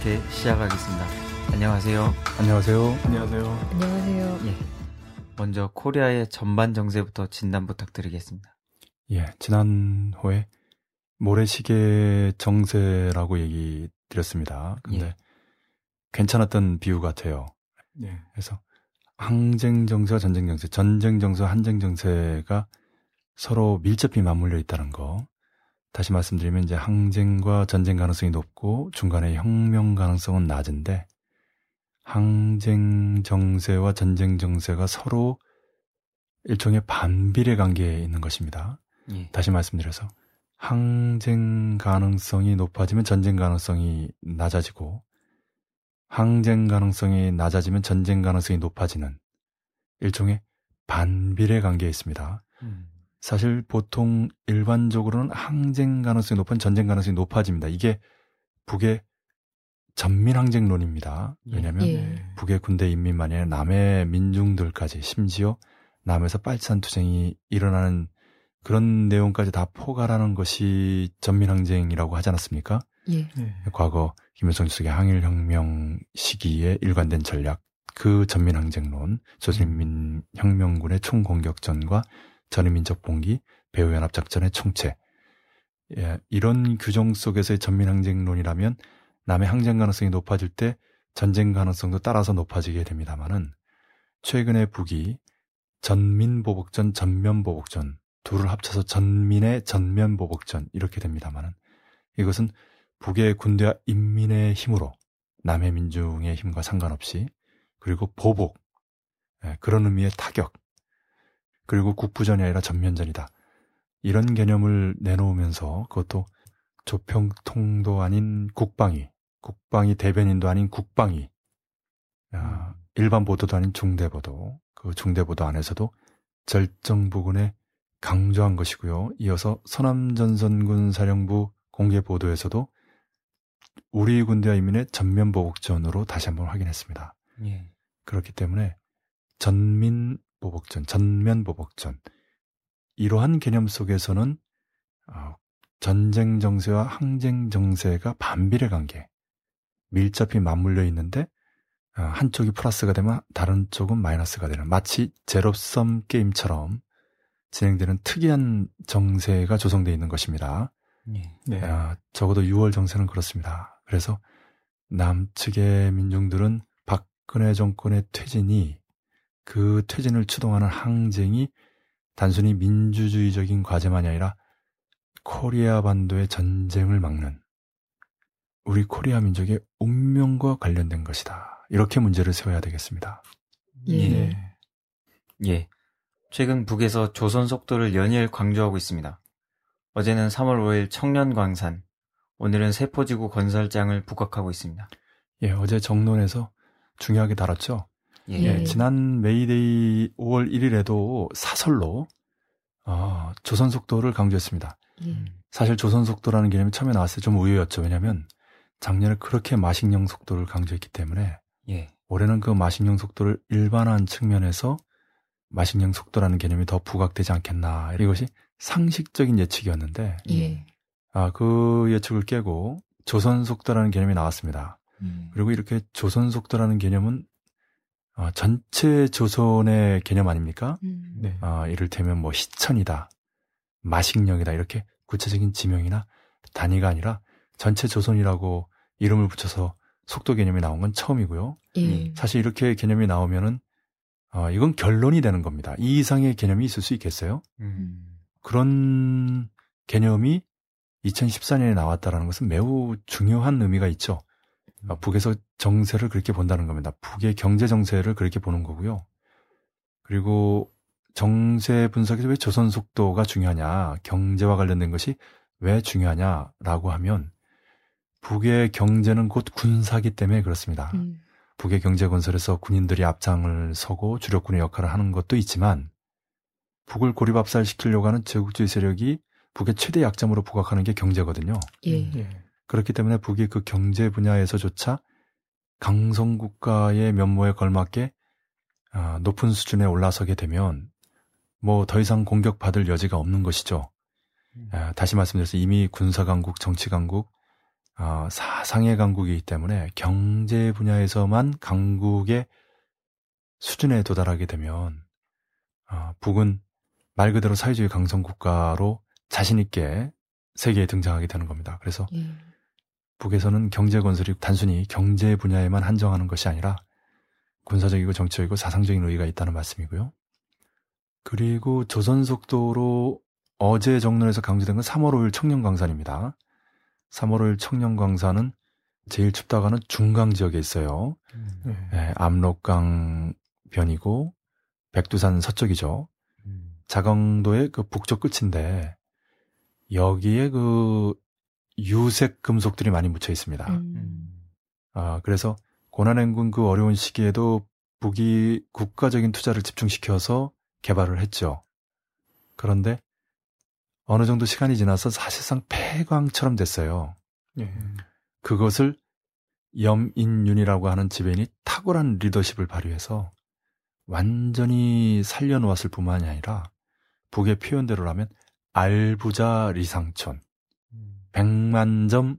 56회 시작하겠습니다. 안녕하세요. 안녕하세요. 안녕하세요. 안녕하세요. 예. 먼저 코리아의 전반 정세부터 진단 부탁드리겠습니다. 예, 지난 호에 모래시계 정세라고 얘기 드렸습니다. 근데 예. 괜찮았던 비유 같아요. 네. 그래서 항쟁 정세와 전쟁 정세, 전쟁 정세와 한쟁 정세가 서로 밀접히 맞물려 있다는 거. 다시 말씀드리면 이제 항쟁과 전쟁 가능성이 높고 중간에 혁명 가능성은 낮은데 항쟁 정세와 전쟁 정세가 서로 일종의 반비례 관계에 있는 것입니다. 예. 다시 말씀드려서 항쟁 가능성이 높아지면 전쟁 가능성이 낮아지고 항쟁 가능성이 낮아지면 전쟁 가능성이 높아지는 일종의 반비례 관계에 있습니다. 음. 사실 보통 일반적으로는 항쟁 가능성이 높은 전쟁 가능성이 높아집니다. 이게 북의 전민 항쟁론입니다. 왜냐하면 예. 네. 북의 군대 인민만이 아니라 남의 민중들까지 심지어 남에서 빨치산 투쟁이 일어나는 그런 내용까지 다 포괄하는 것이 전민 항쟁이라고 하지 않았습니까? 예. 네. 과거 김일성 주석의 항일 혁명 시기에 일관된 전략, 그 전민 항쟁론, 조선인민혁명군의 총공격전과 전인민족 봉기, 배후연합작전의 총체. 예, 이런 규정 속에서의 전민항쟁론이라면 남의 항쟁 가능성이 높아질 때 전쟁 가능성도 따라서 높아지게 됩니다만은 최근에 북이 전민보복전, 전면보복전 둘을 합쳐서 전민의 전면보복전 이렇게 됩니다만은 이것은 북의 군대와 인민의 힘으로 남의 민중의 힘과 상관없이 그리고 보복 예, 그런 의미의 타격 그리고 국부전이 아니라 전면전이다 이런 개념을 내놓으면서 그것도 조평통도 아닌 국방위 국방위 대변인도 아닌 국방위 아, 일반 보도도 아닌 중대보도 그 중대보도 안에서도 절정 부근에 강조한 것이고요. 이어서 서남전선군 사령부 공개 보도에서도 우리 군대와 인민의 전면 보복전으로 다시 한번 확인했습니다. 예. 그렇기 때문에 전민 보복전, 전면 보복전 이러한 개념 속에서는 어, 전쟁 정세와 항쟁 정세가 반비례 관계 밀접히 맞물려 있는데 어, 한쪽이 플러스가 되면 다른 쪽은 마이너스가 되는 마치 제로섬 게임처럼 진행되는 특이한 정세가 조성되어 있는 것입니다. 예. 네. 아, 적어도 6월 정세는 그렇습니다. 그래서 남측의 민중들은 박근혜 정권의 퇴진이 그 퇴진을 추동하는 항쟁이 단순히 민주주의적인 과제만이 아니라 코리아 반도의 전쟁을 막는 우리 코리아 민족의 운명과 관련된 것이다. 이렇게 문제를 세워야 되겠습니다. 예. 네. 예. 최근 북에서 조선 속도를 연일 강조하고 있습니다. 어제는 3월 5일 청년광산, 오늘은 세포지구 건설장을 부각하고 있습니다. 예, 어제 정론에서 중요하게 다뤘죠. 예. 예. 예, 지난 메이데이 5월 1일에도 사설로 어, 조선 속도를 강조했습니다. 예. 사실 조선 속도라는 개념이 처음에 나왔을 때좀 의외였죠. 왜냐하면 작년에 그렇게 마식령 속도를 강조했기 때문에 예. 올해는 그 마식령 속도를 일반화한 측면에서 마식령 속도라는 개념이 더 부각되지 않겠나. 이것이 상식적인 예측이었는데 예. 아, 그 예측을 깨고 조선 속도라는 개념이 나왔습니다. 음. 그리고 이렇게 조선 속도라는 개념은 어, 전체 조선의 개념 아닙니까? 음. 네. 어, 이를테면 뭐 시천이다, 마식령이다 이렇게 구체적인 지명이나 단위가 아니라 전체 조선이라고 이름을 붙여서 속도 개념이 나온 건 처음이고요. 예. 사실 이렇게 개념이 나오면은 어, 이건 결론이 되는 겁니다. 이 이상의 개념이 있을 수 있겠어요? 음. 그런 개념이 2014년에 나왔다라는 것은 매우 중요한 의미가 있죠. 어, 북에서 정세를 그렇게 본다는 겁니다. 북의 경제 정세를 그렇게 보는 거고요. 그리고 정세 분석에서 왜 조선 속도가 중요하냐, 경제와 관련된 것이 왜 중요하냐라고 하면 북의 경제는 곧 군사기 때문에 그렇습니다. 음. 북의 경제 건설에서 군인들이 앞장을 서고 주력군의 역할을 하는 것도 있지만 북을 고립 압살 시키려고 하는 제국주의 세력이 북의 최대 약점으로 부각하는 게 경제거든요. 예. 예. 그렇기 때문에 북이 그 경제 분야에서조차 강성 국가의 면모에 걸맞게 아, 높은 수준에 올라서게 되면 뭐 더 이상 공격받을 여지가 없는 것이죠. 아, 다시 말씀드려서 이미 군사 강국, 정치 강국, 어, 사상의 강국이기 때문에 경제 분야에서만 강국의 수준에 도달하게 되면 어, 북은 말 그대로 사회주의 강성 국가로 자신 있게 세계에 등장하게 되는 겁니다. 그래서 예. 북에서는 경제 건설이 단순히 경제 분야에만 한정하는 것이 아니라 군사적이고 정치적이고 사상적인 의의가 있다는 말씀이고요. 그리고 조선속도로 어제 정론에서 강조된 건 3월 5일 청년광산입니다. 3월 5일 청년광산은 제일 춥다고 하는 중강 지역에 있어요. 음. 네, 압록강 변이고 백두산 서쪽이죠. 음. 자강도의 그 북쪽 끝인데 여기에 그 유색 금속들이 많이 묻혀 있습니다. 음. 아, 그래서 고난행군 그 어려운 시기에도 북이 국가적인 투자를 집중시켜서 개발을 했죠. 그런데 어느 정도 시간이 지나서 사실상 폐광처럼 됐어요. 예. 그것을 염인윤이라고 하는 지배인이 탁월한 리더십을 발휘해서 완전히 살려놓았을 뿐만이 아니라 북의 표현대로라면 알부자 리상촌, 음. 백만점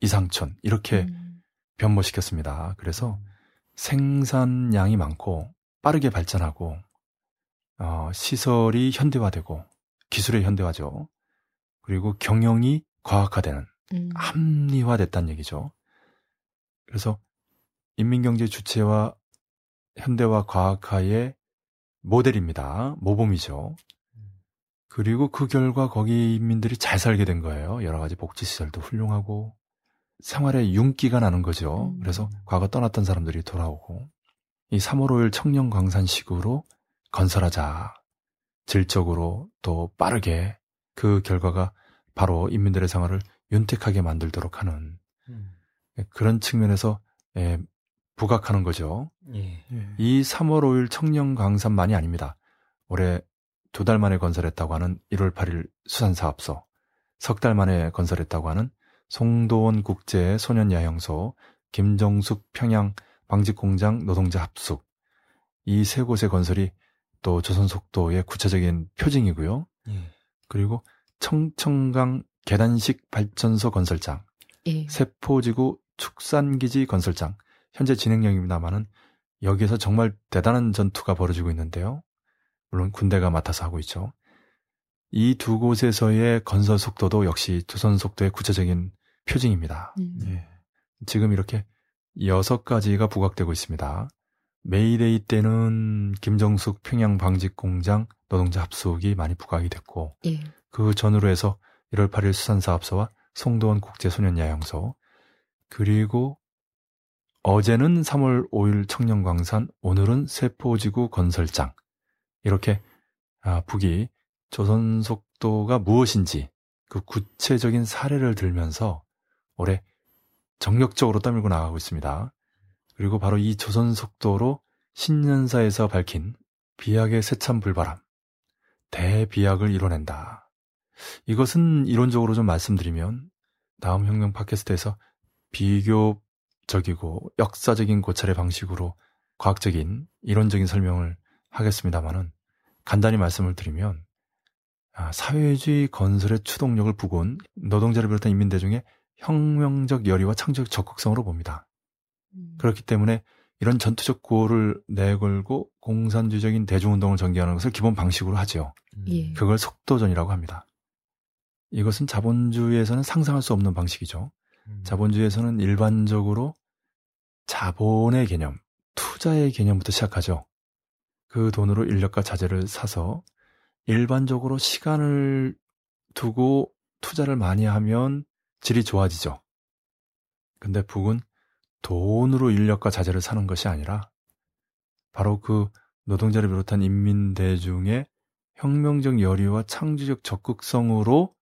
이상촌 이렇게 음. 변모시켰습니다. 그래서 음. 생산량이 많고 빠르게 발전하고 어, 시설이 현대화되고 기술의 현대화죠. 그리고 경영이 과학화되는 음. 합리화됐다는 얘기죠. 그래서 인민경제 주체와 현대화 과학화의 모델입니다. 모범이죠. 그리고 그 결과 거기 인민들이 잘 살게 된 거예요. 여러 가지 복지 시설도 훌륭하고 생활에 윤기가 나는 거죠. 음. 그래서 과거 떠났던 사람들이 돌아오고 이 3월 5일 청년 광산식으로 건설하자. 질적으로 또 빠르게 그 결과가 바로 인민들의 생활을 윤택하게 만들도록 하는 음. 그런 측면에서 예, 부각하는 거죠. 예. 이 3월 5일 청년 광산만이 아닙니다. 올해 두 달 만에 건설했다고 하는 1월 8일 수산사업소, 석 달 만에 건설했다고 하는 송도원 국제 소년야영소, 김정숙 평양 방직공장 노동자 합숙, 이 세 곳의 건설이 또 조선속도의 구체적인 표징이고요. 예. 그리고 청청강 계단식 발전소 건설장, 예. 세포지구 축산기지 건설장, 현재 진행형입니다만은 여기에서 정말 대단한 전투가 벌어지고 있는데요. 물론 군대가 맡아서 하고 있죠. 이 두 곳에서의 건설 속도도 역시 조선 속도의 구체적인 표징입니다. 음. 예. 지금 이렇게 여섯 가지가 부각되고 있습니다. 메이데이 때는 김정숙 평양 방직 공장 노동자 합숙이 많이 부각이 됐고 예. 그 전후로 해서 1월 8일 수산사업소와 송도원 국제소년야영소 그리고 어제는 3월 5일 청년광산, 오늘은 세포지구 건설장. 이렇게 아, 북이 조선 속도가 무엇인지 그 구체적인 사례를 들면서 올해 정력적으로 떠밀고 나가고 있습니다. 그리고 바로 이 조선 속도로 신년사에서 밝힌 비약의 새참 불바람, 대비약을 이뤄낸다. 이것은 이론적으로 좀 말씀드리면 다음 혁명 팟캐스트에서 비교 적이고 역사적인 고찰의 방식으로 과학적인 이론적인 설명을 하겠습니다만은 간단히 말씀을 드리면 아, 사회주의 건설의 추동력을 부고온 노동자를 비롯한 인민대중의 혁명적 열의와 창조적 적극성으로 봅니다. 음. 그렇기 때문에 이런 전투적 구호를 내걸고 공산주의적인 대중운동을 전개하는 것을 기본 방식으로 하죠. 음. 예. 그걸 속도전이라고 합니다. 이것은 자본주의에서는 상상할 수 없는 방식이죠. 음. 자본주의에서는 일반적으로 자본의 개념, 투자의 개념부터 시작하죠. 그 돈으로 인력과 자재를 사서 일반적으로 시간을 두고 투자를 많이 하면 질이 좋아지죠. 근데 북은 돈으로 인력과 자재를 사는 것이 아니라 바로 그 노동자를 비롯한 인민대중의 혁명적 열의와 창조적 적극성으로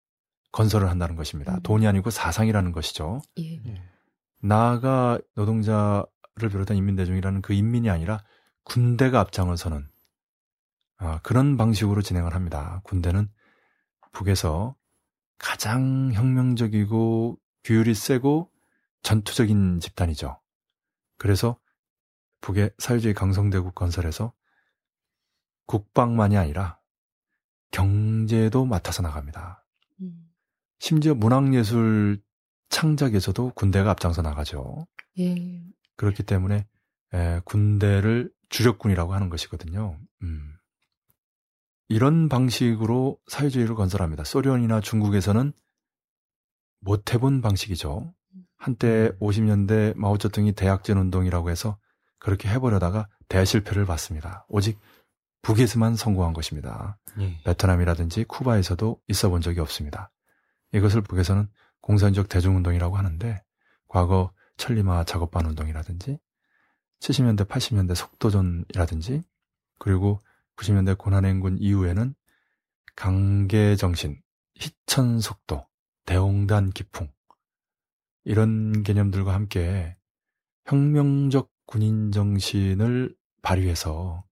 건설을 한다는 것입니다. 음. 돈이 아니고 사상이라는 것이죠. 예. 예. 나아가 노동자를 비롯한 인민대중이라는 그 인민이 아니라 군대가 앞장을 서는 아, 그런 방식으로 진행을 합니다. 군대는 북에서 가장 혁명적이고 규율이 세고 전투적인 집단이죠. 그래서 북의 사회주의 강성대국 건설에서 국방만이 아니라 경제도 맡아서 나갑니다. 음. 심지어 문학예술 창작에서도 군대가 앞장서 나가죠. 예. 그렇기 때문에 에, 군대를 주력군이라고 하는 것이거든요. 음. 이런 방식으로 사회주의를 건설합니다. 소련이나 중국에서는 못 해본 방식이죠. 한때 50년대 마오쩌둥이 대학전 운동이라고 해서 그렇게 해보려다가 대실패를 봤습니다. 오직 북에서만 성공한 것입니다. 예. 베트남이라든지 쿠바에서도 있어 본 적이 없습니다. 이것을 북에서는 공산적 대중운동이라고 하는데 과거 천리마 작업반 운동이라든지 70년대 80년대 속도전이라든지 그리고 90년대 고난행군 이후에는 강계정신, 희천속도, 대홍단 기풍 이런 개념들과 함께 혁명적 군인 정신을 발휘해서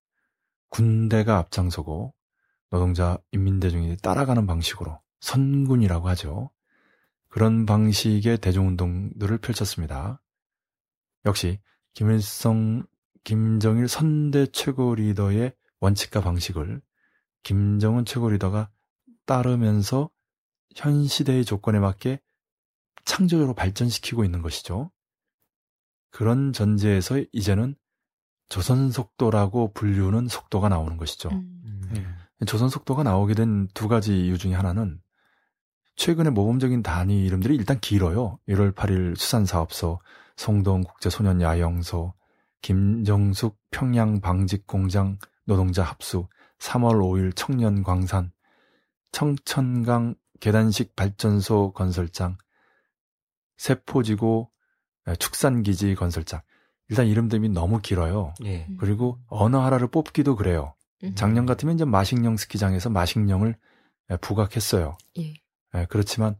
군대가 앞장서고 노동자 인민대중이 따라가는 방식으로 선군이라고 하죠. 그런 방식의 대중운동들을 펼쳤습니다. 역시 김일성, 김정일 선대 최고 리더의 원칙과 방식을 김정은 최고 리더가 따르면서 현 시대의 조건에 맞게 창조적으로 발전시키고 있는 것이죠. 그런 전제에서 이제는 조선 속도라고 불리우는 속도가 나오는 것이죠. 음. 네. 조선 속도가 나오게 된 두 가지 이유 중에 하나는 최근에 모범적인 단위 이름들이 일단 길어요. 1월 8일 수산사업소, 송동 국제소년야영소, 김정숙 평양 방직공장 노동자 합수, 3월 5일 청년광산, 청천강 계단식 발전소 건설장, 세포지구 축산기지 건설장. 일단 이름들이 너무 길어요. 예. 그리고 어느 하나를 뽑기도 그래요. 음. 작년 같으면 이제 마식령 스키장에서 마식령을 부각했어요. 예. 예, 그렇지만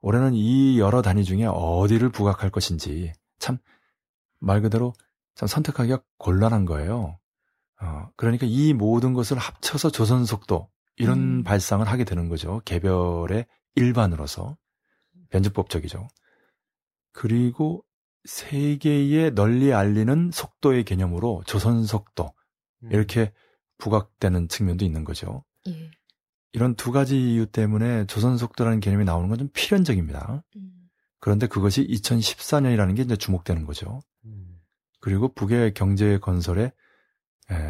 올해는 이 여러 단위 중에 어디를 부각할 것인지 참 말 그대로 참 선택하기가 곤란한 거예요. 어, 그러니까 이 모든 것을 합쳐서 조선 속도 이런 음. 발상을 하게 되는 거죠. 개별의 일반으로서 변주법적이죠. 그리고 세계에 널리 알리는 속도의 개념으로 조선 속도 음. 이렇게 부각되는 측면도 있는 거죠. 예. 이런 두 가지 이유 때문에 조선 속도라는 개념이 나오는 건 좀 필연적입니다. 음. 그런데 그것이 2014년이라는 게 이제 주목되는 거죠. 음. 그리고 북의 경제 건설의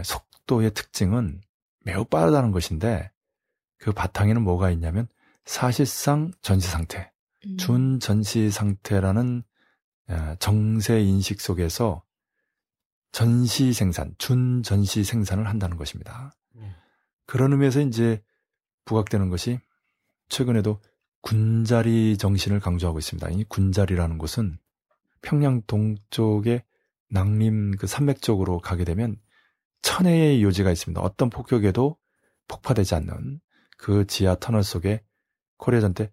속도의 특징은 매우 빠르다는 것인데 그 바탕에는 뭐가 있냐면 사실상 전시 상태, 음. 준 전시 상태라는 정세 인식 속에서 전시 생산, 준 전시 생산을 한다는 것입니다. 음. 그런 의미에서 이제 부각되는 것이 최근에도 군자리 정신을 강조하고 있습니다. 이 군자리라는 곳은 평양 동쪽의 낭림 그 산맥 쪽으로 가게 되면 천혜의 요지가 있습니다. 어떤 폭격에도 폭파되지 않는 그 지하 터널 속에 코리아 전 때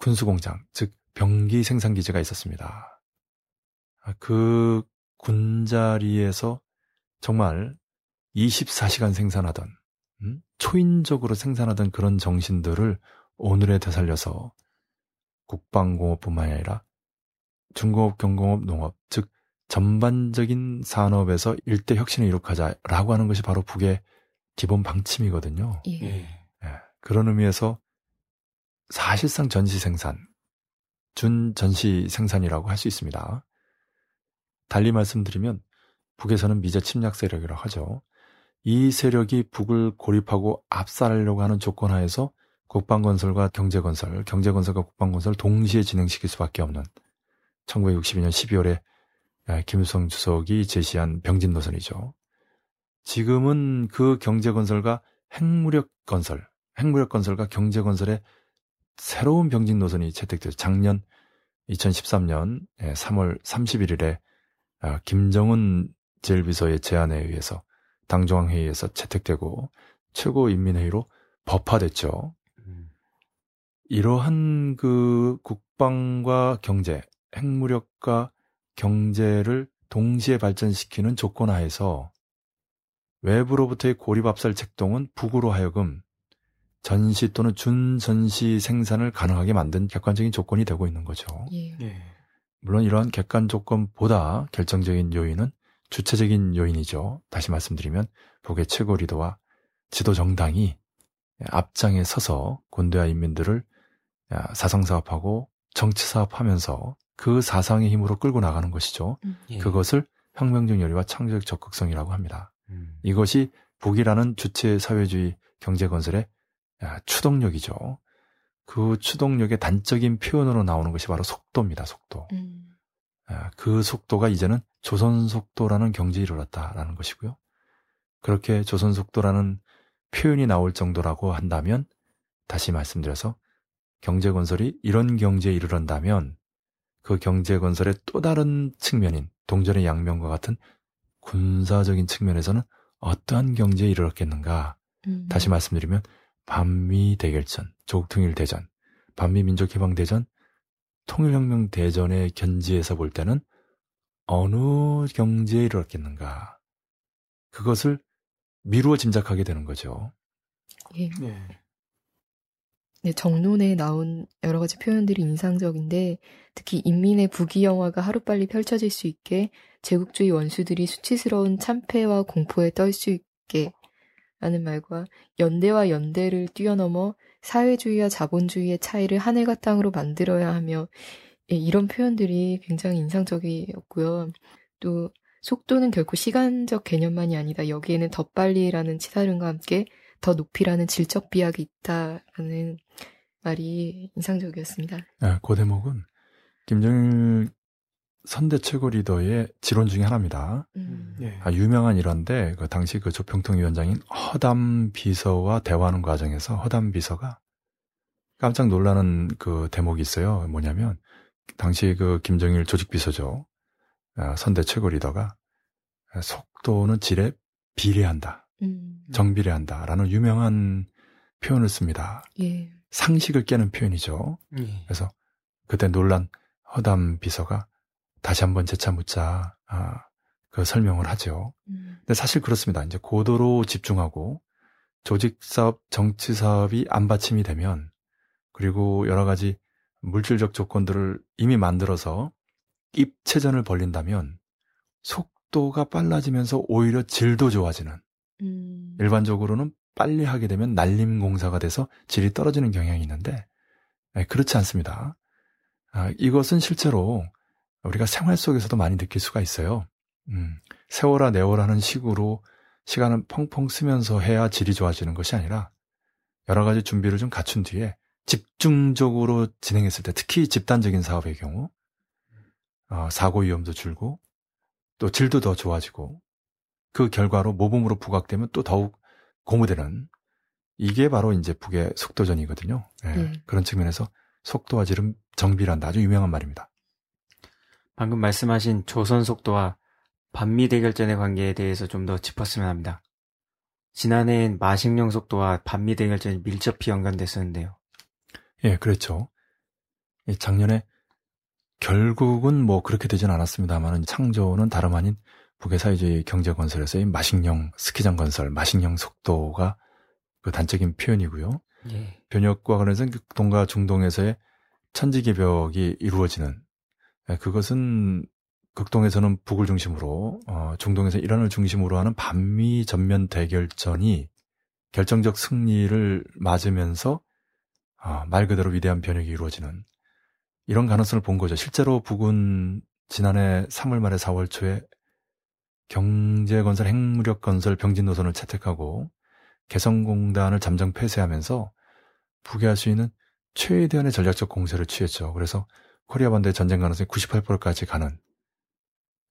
군수공장, 즉 병기 생산 기지가 있었습니다. 아, 그 군자리에서 정말 24시간 생산하던 음? 초인적으로 생산하던 그런 정신들을 오늘에 되살려서 국방공업뿐만 아니라 중공업, 경공업, 농업, 즉 전반적인 산업에서 일대 혁신을 이룩하자라고 하는 것이 바로 북의 기본 방침이거든요. 예. 예. 그런 의미에서 사실상 전시 생산, 준 전시 생산이라고 할 수 있습니다. 달리 말씀드리면 북에서는 미제 침략 세력이라고 하죠. 이 세력이 북을 고립하고 압살하려고 하는 조건 하에서 국방건설과 경제건설, 경제건설과 국방건설 동시에 진행시킬 수밖에 없는 1962년 12월에 김일성 주석이 제시한 병진 노선이죠. 지금은 그 경제건설과 핵무력 건설, 핵무력 건설과 경제건설의 새로운 병진 노선이 채택돼서 작년 2013년 3월 31일에 김정은 제일비서의 제안에 의해서 당중앙회의에서 채택되고 최고인민회의로 법화됐죠. 음. 이러한 그 국방과 경제, 핵무력과 경제를 동시에 발전시키는 조건 하에서 외부로부터의 고립압살 책동은 북으로 하여금 전시 또는 준전시 생산을 가능하게 만든 객관적인 조건이 되고 있는 거죠. 예. 예. 물론 이러한 객관 조건보다 결정적인 요인은 주체적인 요인이죠. 다시 말씀드리면 북의 최고 리더와 지도 정당이 앞장에 서서 군대와 인민들을 사상 사업하고 정치 사업하면서 그 사상의 힘으로 끌고 나가는 것이죠. 음. 예. 그것을 혁명적 열의와 창조적 적극성이라고 합니다. 음. 이것이 북이라는 주체 사회주의 경제 건설의 아, 추동력이죠. 그 추동력의 단적인 표현으로 나오는 것이 바로 속도입니다. 속도. 음. 아, 그 속도가 이제는 조선 속도라는 경제에 이르렀다라는 것이고요. 그렇게 조선 속도라는 표현이 나올 정도라고 한다면 다시 말씀드려서 경제 건설이 이런 경제에 이르른다면 그 경제 건설의 또 다른 측면인 동전의 양면과 같은 군사적인 측면에서는 어떠한 경제에 이르렀겠는가? 음. 다시 말씀드리면 반미 대결전, 조국 통일 대전, 반미 민족 해방 대전, 통일혁명 대전의 견지에서 볼 때는 어느 경제에 이르렀겠는가? 그것을 미루어 짐작하게 되는 거죠. 예. 네. 네, 정론에 나온 여러 가지 표현들이 인상적인데 특히 인민의 부귀 영화가 하루빨리 펼쳐질 수 있게 제국주의 원수들이 수치스러운 참패와 공포에 떨 수 있게 라는 말과 연대와 연대를 뛰어넘어 사회주의와 자본주의의 차이를 하늘과 땅으로 만들어야 하며 예, 이런 표현들이 굉장히 인상적이었고요. 또 속도는 결코 시간적 개념만이 아니다. 여기에는 더 빨리라는 치사름과 함께 더 높이라는 질적 비약이 있다라는 말이 인상적이었습니다. 네, 그 대목은 김정일 선대 최고 리더의 지론 중에 하나입니다. 음. 네. 아, 유명한 일화인데 그 당시 그 조평통 위원장인 허담 비서와 대화하는 과정에서 허담 비서가 깜짝 놀라는 그 대목이 있어요. 뭐냐면 당시 그 김정일 조직 비서죠. 아, 선대 최고 리더가 속도는 질에 비례한다. 음. 정비례한다라는 유명한 표현을 씁니다. 예. 상식을 깨는 표현이죠. 예. 그래서 그때 놀란 허담 비서가 다시 한번 재차 묻자 아, 그 설명을 하죠. 음. 근데 사실 그렇습니다. 이제 고도로 집중하고 조직 사업, 정치 사업이 안 받침이 되면 그리고 여러 가지 물질적 조건들을 이미 만들어서 입체전을 벌린다면 속도가 빨라지면서 오히려 질도 좋아지는 음. 일반적으로는 빨리 하게 되면 날림 공사가 돼서 질이 떨어지는 경향이 있는데 네, 그렇지 않습니다. 아, 이것은 실제로 우리가 생활 속에서도 많이 느낄 수가 있어요. 음, 세워라 내워라는 식으로 시간을 펑펑 쓰면서 해야 질이 좋아지는 것이 아니라 여러 가지 준비를 좀 갖춘 뒤에 집중적으로 진행했을 때 특히 집단적인 사업의 경우 어, 사고 위험도 줄고 또 질도 더 좋아지고 그 결과로 모범으로 부각되면 또 더욱 고무되는 이게 바로 이제 북의 속도전이거든요. 예, 네. 그런 측면에서 속도와 질은 정비란다. 아주 유명한 말입니다. 방금 말씀하신 조선 속도와 반미 대결전의 관계에 대해서 좀 더 짚었으면 합니다. 지난해엔 마식령 속도와 반미 대결전이 밀접히 연관됐었는데요. 예, 그렇죠. 이 작년에 결국은 뭐 그렇게 되진 않았습니다만은 창조는 다름 아닌 북의 사회주의 경제 건설에서의 마식령 스키장 건설, 마식령 속도가 그 단적인 표현이고요. 예. 변혁과 관련해서는 그 동과 중동에서의 천지개벽이 이루어지는 예, 그것은 극동에서는 북을 중심으로 어, 중동에서 이란을 중심으로 하는 반미 전면 대결전이 결정적 승리를 맞으면서 아, 말 그대로 위대한 변혁이 이루어지는 이런 가능성을 본 거죠. 실제로 북은 지난해 3월 말에 4월 초에 경제건설, 핵무력건설 병진 노선을 채택하고 개성공단을 잠정 폐쇄하면서 북이 할 수 있는 최대한의 전략적 공세를 취했죠. 그래서 코리아 반도의 전쟁 가능성이 98%까지 가는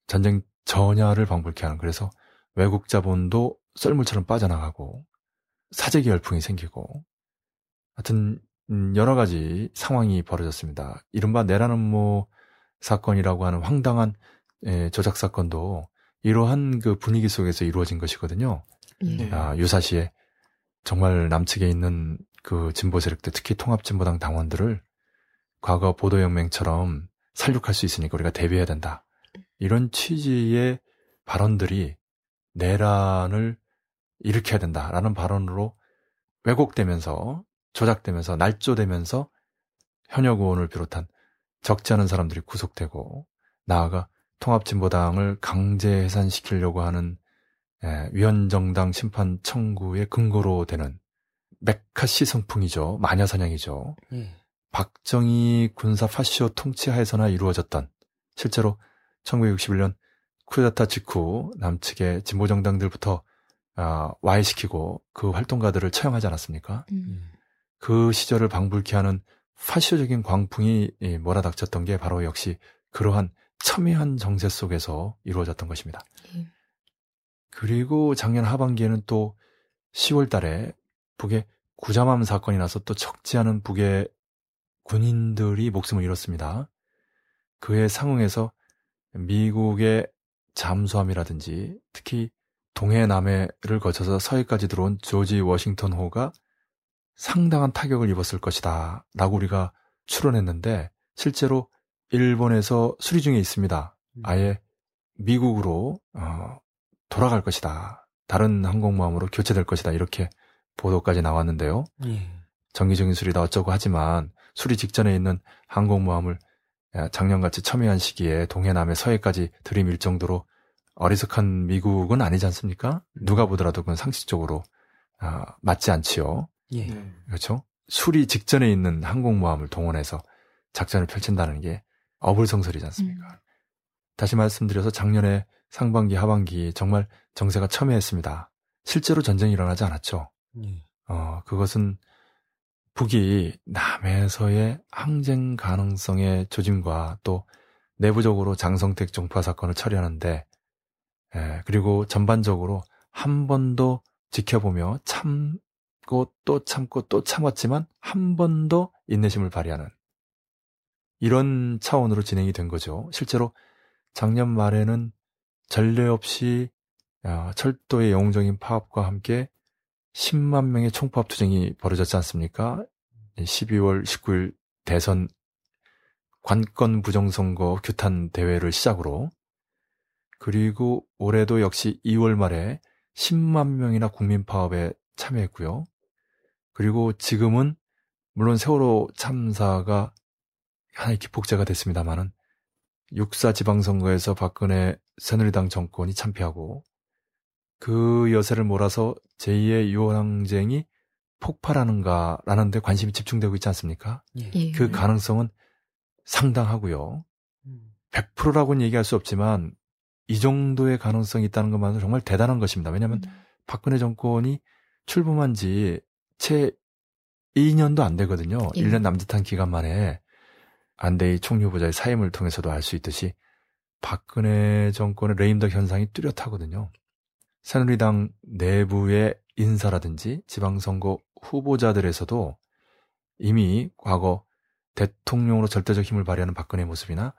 전쟁 전야를 방불케 하는 그래서 외국 자본도 썰물처럼 빠져나가고 사재기 열풍이 생기고 하여튼 음, 여러 가지 상황이 벌어졌습니다. 이른바 내란 음모 사건이라고 하는 황당한 예, 조작 사건도 이러한 그 분위기 속에서 이루어진 것이거든요. 예. 네. 아, 유사시에 정말 남측에 있는 그 진보 세력들, 특히 통합진보당 당원들을 과거 보도혁명처럼 살육할 수 있으니까 우리가 대비해야 된다. 이런 취지의 발언들이 내란을 일으켜야 된다라는 발언으로 왜곡되면서 조작되면서 날조되면서 현역 의원을 비롯한 적지 않은 사람들이 구속되고 나아가 통합진보당을 강제 해산시키려고 하는 예, 위헌정당 심판 청구의 근거로 되는 메카시 성풍이죠. 마녀사냥이죠. 예. 박정희 군사 파시오 통치하에서나 이루어졌던 실제로 1961년 쿠데타 직후 남측의 진보 정당들부터 어, 와해시키고 그 활동가들을 처형하지 않았습니까? 음. 그 시절을 방불케 하는 파시오적인 광풍이 몰아닥쳤던 게 바로 역시 그러한 첨예한 정세 속에서 이루어졌던 것입니다. 예. 그리고 작년 하반기에는 또 10월 달에 북에 구자맘 사건이 나서 또 적지 않은 북의 군인들이 목숨을 잃었습니다. 그에 상응해서 미국의 잠수함이라든지 특히 동해 남해를 거쳐서 서해까지 들어온 조지 워싱턴 호가 상당한 타격을 입었을 것이다. 라고 우리가 추론했는데 실제로 일본에서 수리 중에 있습니다. 음. 아예 미국으로 어, 돌아갈 것이다. 다른 항공모함으로 교체될 것이다. 이렇게 보도까지 나왔는데요. 예. 정기적인 수리다 어쩌고 하지만 수리 직전에 있는 항공모함을 작년같이 첨예한 시기에 동해남해 서해까지 들이밀 정도로 어리석한 미국은 아니지 않습니까? 누가 보더라도 그건 상식적으로 아, 맞지 않지요. 예. 그렇죠? 수리 직전에 있는 항공모함을 동원해서 작전을 펼친다는 게 어불성설이지 않습니까? 음. 다시 말씀드려서 작년에 상반기, 하반기 정말 정세가 첨예했습니다. 실제로 전쟁이 일어나지 않았죠. 예. 어, 그것은 북이 남에서의 항쟁 가능성의 조짐과 또 내부적으로 장성택 종파 사건을 처리하는데, 에, 그리고 전반적으로 한 번도 지켜보며 참고 또 참고 또 참았지만 한 번도 인내심을 발휘하는 이런 차원으로 진행이 된 거죠. 실제로 작년 말에는 전례 없이 어, 철도의 영웅적인 파업과 함께 10만 명의 총파업 투쟁이 벌어졌지 않습니까? 12월 19일 대선 관건 부정선거 규탄 대회를 시작으로 그리고 올해도 역시 2월 말에 10만 명이나 국민 파업에 참여했고요. 그리고 지금은 물론 세월호 참사가 하나의 기폭제가 됐습니다만은 육사 지방선거에서 박근혜 새누리당 정권이 참패하고 그 여세를 몰아서 제2의 유언항쟁이 폭발하는가라는 데 관심이 집중되고 있지 않습니까? 예. 예. 그 가능성은 상당하고요. 음. 100%라고는 얘기할 수 없지만 이 정도의 가능성이 있다는 것만으로 정말 대단한 것입니다. 왜냐하면 음. 박근혜 정권이 출범한 지 채 2년도 안 되거든요. 예. 1년 남짓한 기간 만에 안대희 총리후보자의 사임을 통해서도 알 수 있듯이 박근혜 정권의 레임덕 현상이 뚜렷하거든요. 새누리당 내부의 인사라든지 지방선거 후보자들에서도 이미 과거 대통령으로 절대적 힘을 발휘하는 박근혜 모습이나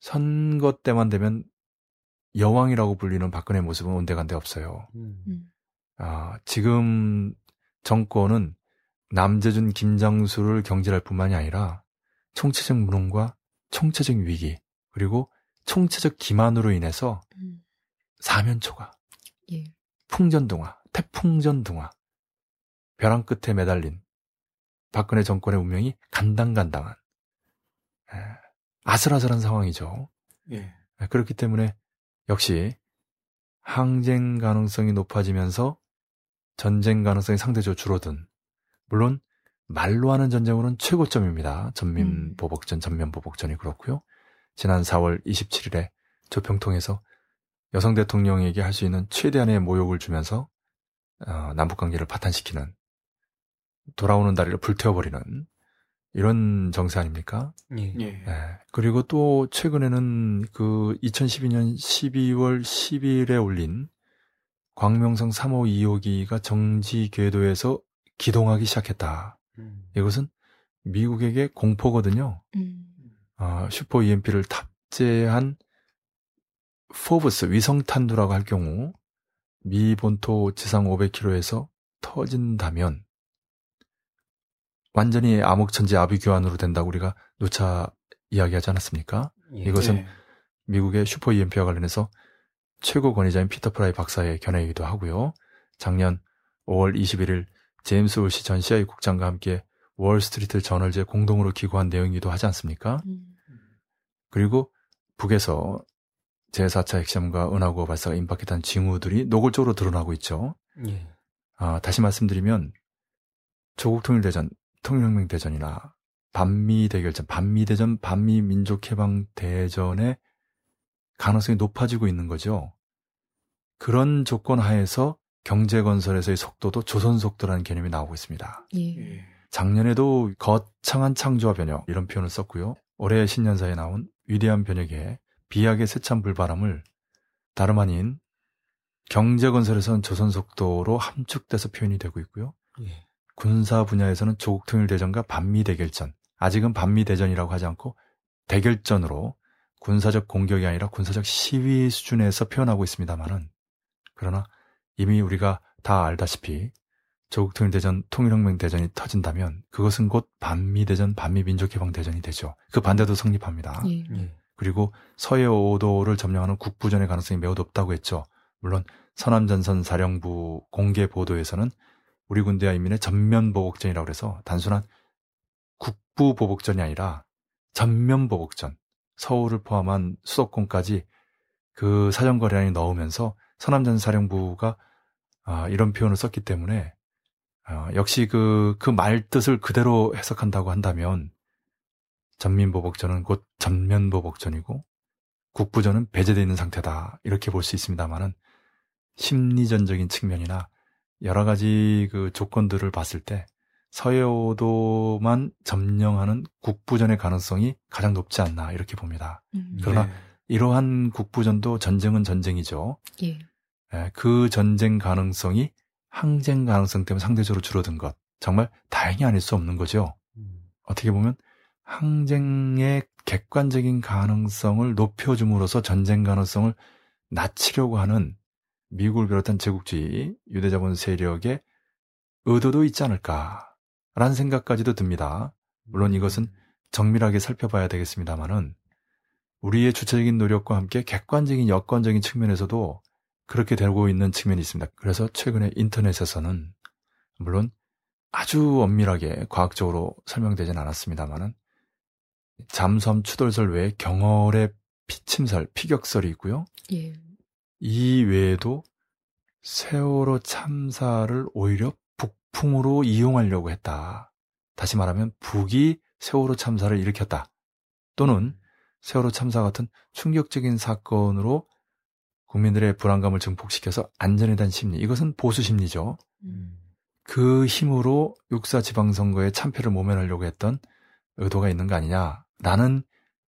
선거 때만 되면 여왕이라고 불리는 박근혜 모습은 온데간데 없어요. 음. 음. 아, 지금 정권은 남재준, 김장수를 경질할 뿐만이 아니라 총체적 무능과 총체적 위기 그리고 총체적 기만으로 인해서 음. 사면초가 예. 풍전등화, 태풍전등화, 벼랑 끝에 매달린 박근혜 정권의 운명이 간당간당한 에, 아슬아슬한 상황이죠. 예. 에, 그렇기 때문에 역시 항쟁 가능성이 높아지면서 전쟁 가능성이 상대적으로 줄어든 물론 말로 하는 전쟁으로는 최고점입니다. 전민 음. 보복전, 전면 보복전이 그렇고요. 지난 4월 27일에 조평통에서 여성 대통령에게 할 수 있는 최대한의 모욕을 주면서 어, 남북 관계를 파탄시키는 돌아오는 다리를 불태워버리는 이런 정세 아닙니까? 예. 예. 그리고 또 최근에는 그 2012년 12월 10일에 올린 광명성 3호 2호기가 정지 궤도에서 기동하기 시작했다. 음. 이것은 미국에게 공포거든요. 음. 어, 슈퍼 EMP를 탑재한 FOBS 위성탄두라고 할 경우 미 본토 지상 500km에서 터진다면 완전히 암흑천지 아비규환으로 된다고 우리가 누차 이야기하지 않았습니까? 예. 이것은 예. 미국의 슈퍼 EMP와 관련해서 최고 권위자인 피터 프라이 박사의 견해이기도 하고요. 작년 5월 21일 제임스 울시 전 CIA 국장과 함께 월스트리트 저널지에 공동으로 기고한 내용이기도 하지 않습니까? 음. 그리고 북에서 제4차 핵시험과 은하구호 발사가 임박했다는 징후들이 노골적으로 드러나고 있죠. 예. 아, 다시 말씀드리면 조국 통일대전, 통일혁명 대전이나 반미 대결전, 반미 대전, 반미 민족 해방 대전의 가능성이 높아지고 있는 거죠. 그런 조건 하에서 경제 건설에서의 속도도 조선 속도라는 개념이 나오고 있습니다. 예. 작년에도 거창한 창조와 변혁 이런 표현을 썼고요. 올해 신년사에 나온 위대한 변혁의 비약의 세찬 불바람을 다름 아닌 경제 건설에서는 조선 속도로 함축돼서 표현이 되고 있고요. 예. 군사 분야에서는 조국 통일 대전과 반미 대결전. 아직은 반미 대전이라고 하지 않고 대결전으로 군사적 공격이 아니라 군사적 시위 수준에서 표현하고 있습니다만은 그러나 이미 우리가 다 알다시피 조국 통일 대전, 통일혁명 대전이 터진다면 그것은 곧 반미 대전, 반미 민족해방 대전이 되죠. 그 반대도 성립합니다. 예. 예. 그리고 서해 오도를 점령하는 국부전의 가능성이 매우 높다고 했죠. 물론 서남전선 사령부 공개 보도에서는 우리 군대와 인민의 전면 보복전이라고 해서 단순한 국부 보복전이 아니라 전면 보복전, 서울을 포함한 수도권까지 그 사정거리 안에 넣으면서 서남전 사령부가 아, 이런 표현을 썼기 때문에 아, 역시 그 그 말 뜻을 그대로 해석한다고 한다면 전민보복전은 곧 전면보복전이고 국부전은 배제되어 있는 상태다 이렇게 볼 수 있습니다만은 심리전적인 측면이나 여러 가지 그 조건들을 봤을 때 서해오도만 점령하는 국부전의 가능성이 가장 높지 않나 이렇게 봅니다. 음. 그러나 네. 이러한 국부전도 전쟁은 전쟁이죠. 예. 예, 그 전쟁 가능성이 항쟁 가능성 때문에 상대적으로 줄어든 것. 정말 다행이 아닐 수 없는 거죠. 음. 어떻게 보면 항쟁의 객관적인 가능성을 높여줌으로써 전쟁 가능성을 낮추려고 하는 미국을 비롯한 제국주의 유대자본 세력의 의도도 있지 않을까라는 생각까지도 듭니다. 물론 이것은 정밀하게 살펴봐야 되겠습니다만은 우리의 주체적인 노력과 함께 객관적인 여건적인 측면에서도 그렇게 되고 있는 측면이 있습니다. 그래서 최근에 인터넷에서는 물론 아주 엄밀하게 과학적으로 설명되진 않았습니다만은 잠수함 추돌설 외에 경월의 피침설, 피격설이 있고요. 예. 이 외에도 세월호 참사를 오히려 북풍으로 이용하려고 했다. 다시 말하면 북이 세월호 참사를 일으켰다. 또는 세월호 참사 같은 충격적인 사건으로 국민들의 불안감을 증폭시켜서 안전에 대한 심리. 이것은 보수 심리죠. 음. 그 힘으로 육사 지방선거의 참패를 모면하려고 했던 의도가 있는 거 아니냐라는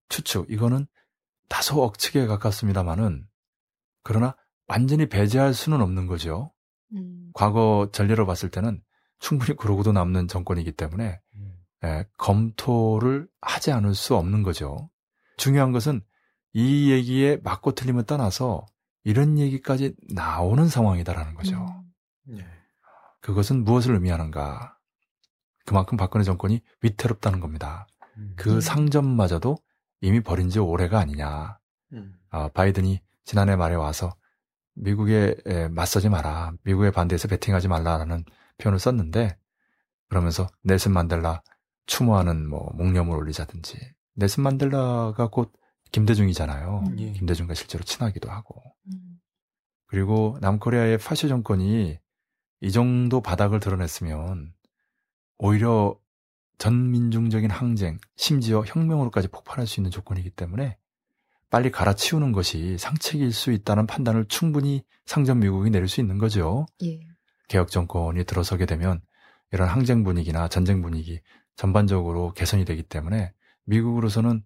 추측. 이거는 다소 억측에 가깝습니다만은 그러나 완전히 배제할 수는 없는 거죠. 음. 과거 전례로 봤을 때는 충분히 그러고도 남는 정권이기 때문에 음. 예, 검토를 하지 않을 수 없는 거죠. 중요한 것은 이 얘기에 맞고 틀림을 떠나서 이런 얘기까지 나오는 상황이다라는 거죠. 음. 예. 그것은 무엇을 의미하는가? 그만큼 박근혜 정권이 위태롭다는 겁니다. 음. 그 음. 상점마저도 이미 버린 지 오래가 아니냐. 음. 아, 바이든이 지난해 말에 와서 미국에 에, 맞서지 마라. 미국에 반대해서 베팅하지 말라라는 표현을 썼는데 그러면서 넬슨 만델라 추모하는 뭐 목념을 올리자든지 넬슨 만델라가 곧 김대중이잖아요. 음. 예. 김대중과 실제로 친하기도 하고 음. 그리고 남코리아의 파쇼 정권이 이 정도 바닥을 드러냈으면 오히려 전민중적인 항쟁, 심지어 혁명으로까지 폭발할 수 있는 조건이기 때문에 빨리 갈아치우는 것이 상책일 수 있다는 판단을 충분히 상전 미국이 내릴 수 있는 거죠. 예. 개혁 정권이 들어서게 되면 이런 항쟁 분위기나 전쟁 분위기 전반적으로 개선이 되기 때문에 미국으로서는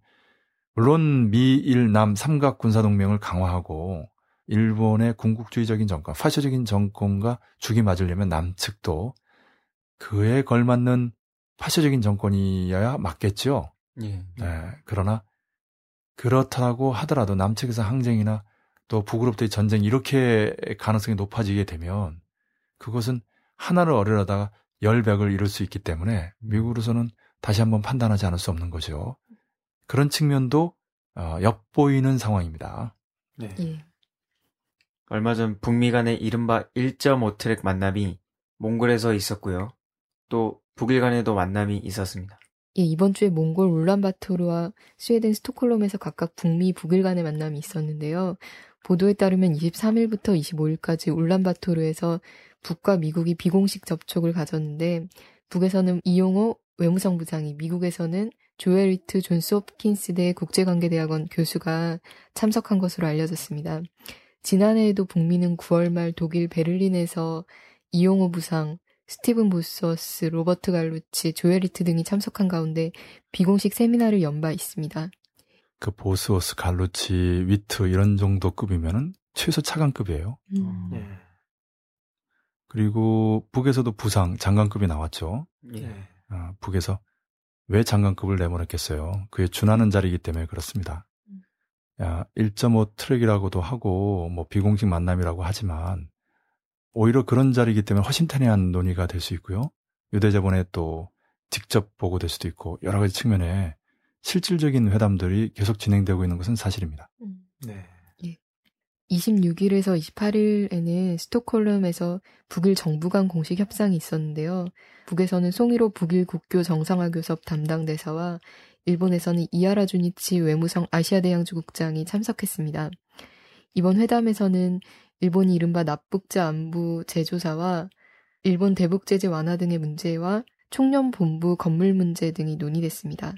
물론 미일 남 삼각 군사 동맹을 강화하고 일본의 군국주의적인 정권, 파쇼적인 정권과 죽이 맞으려면 남측도 그에 걸맞는 파쇼적인 정권이어야 맞겠죠. 예. 네, 그러나 그렇다고 하더라도 남측에서 항쟁이나 또 북으로부터의 전쟁 이렇게 가능성이 높아지게 되면 그것은 하나를 어려다가 열백을 이룰 수 있기 때문에 미국으로서는 다시 한번 판단하지 않을 수 없는 거죠. 그런 측면도 어, 엿보이는 상황입니다. 네. 예. 얼마 전 북미 간의 이른바 1.5트랙 만남이 몽골에서 있었고요. 또 북일 간에도 만남이 있었습니다. 예, 이번 주에 몽골 울란바토르와 스웨덴 스톡홀름에서 각각 북미 북일 간의 만남이 있었는데요. 보도에 따르면 23일부터 25일까지 울란바토르에서 북과 미국이 비공식 접촉을 가졌는데 북에서는 이용호 외무성 부상이 미국에서는 조엘 위트 존스 홉킨스 대 국제관계대학원 교수가 참석한 것으로 알려졌습니다. 지난해에도 북미는 9월 말 독일 베를린에서 이용호 부상, 스티븐 보스워스, 로버트 갈루치, 조엘 위트 등이 참석한 가운데 비공식 세미나를 연 바 있습니다. 그 보스워스, 갈루치, 위트 이런 정도 급이면은 최소 차관급이에요. 음. 예. 그리고 북에서도 부상, 장관급이 나왔죠. 예. 아, 북에서 왜 장관급을 내보냈겠어요? 그에 준하는 자리이기 때문에 그렇습니다. 음. 야, 1.5 트랙이라고도 하고 뭐 비공식 만남이라고 하지만 오히려 그런 자리이기 때문에 허심탄회한 논의가 될 수 있고요. 유대자본에 또 직접 보고될 수도 있고 여러 가지 측면에 실질적인 회담들이 계속 진행되고 있는 것은 사실입니다. 음. 네. 26일에서 28일에는 스톡홀름에서 북일 정부 간 공식 협상이 있었는데요. 북에서는 송일호 북일 국교 정상화 교섭 담당 대사와 일본에서는 이하라 주니치 외무성 아시아대양주국장이 참석했습니다. 이번 회담에서는 일본이 이른바 납북자 안부 제조사와 일본 대북 제재 완화 등의 문제와 총련 본부 건물 문제 등이 논의됐습니다.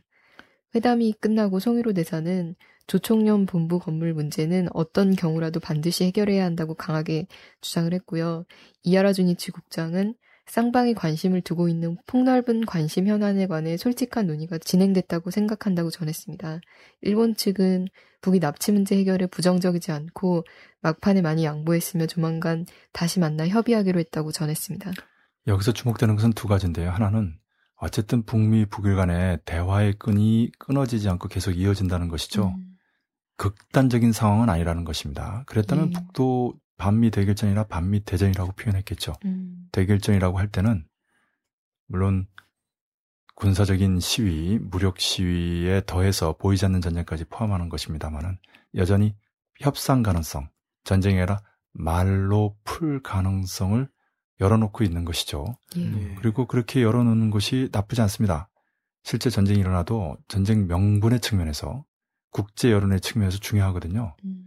회담이 끝나고 송일호 대사는 조총련 본부 건물 문제는 어떤 경우라도 반드시 해결해야 한다고 강하게 주장을 했고요. 이하라 주니치 국장은 쌍방이 관심을 두고 있는 폭넓은 관심 현안에 관해 솔직한 논의가 진행됐다고 생각한다고 전했습니다. 일본 측은 북이 납치 문제 해결에 부정적이지 않고 막판에 많이 양보했으며 조만간 다시 만나 협의하기로 했다고 전했습니다. 여기서 주목되는 것은 두 가지인데요. 하나는 어쨌든 북미 북일 간의 대화의 끈이 끊어지지 않고 계속 이어진다는 것이죠. 음, 극단적인 상황은 아니라는 것입니다. 그랬다면 예. 북도 반미 대결전이나 반미 대전이라고 표현했겠죠. 음, 대결전이라고 할 때는 물론 군사적인 시위, 무력 시위에 더해서 보이지 않는 전쟁까지 포함하는 것입니다만은 여전히 협상 가능성, 전쟁이 아니라 말로 풀 가능성을 열어놓고 있는 것이죠. 예. 네. 그리고 그렇게 열어놓는 것이 나쁘지 않습니다. 실제 전쟁이 일어나도 전쟁 명분의 측면에서 국제 여론의 측면에서 중요하거든요. 음,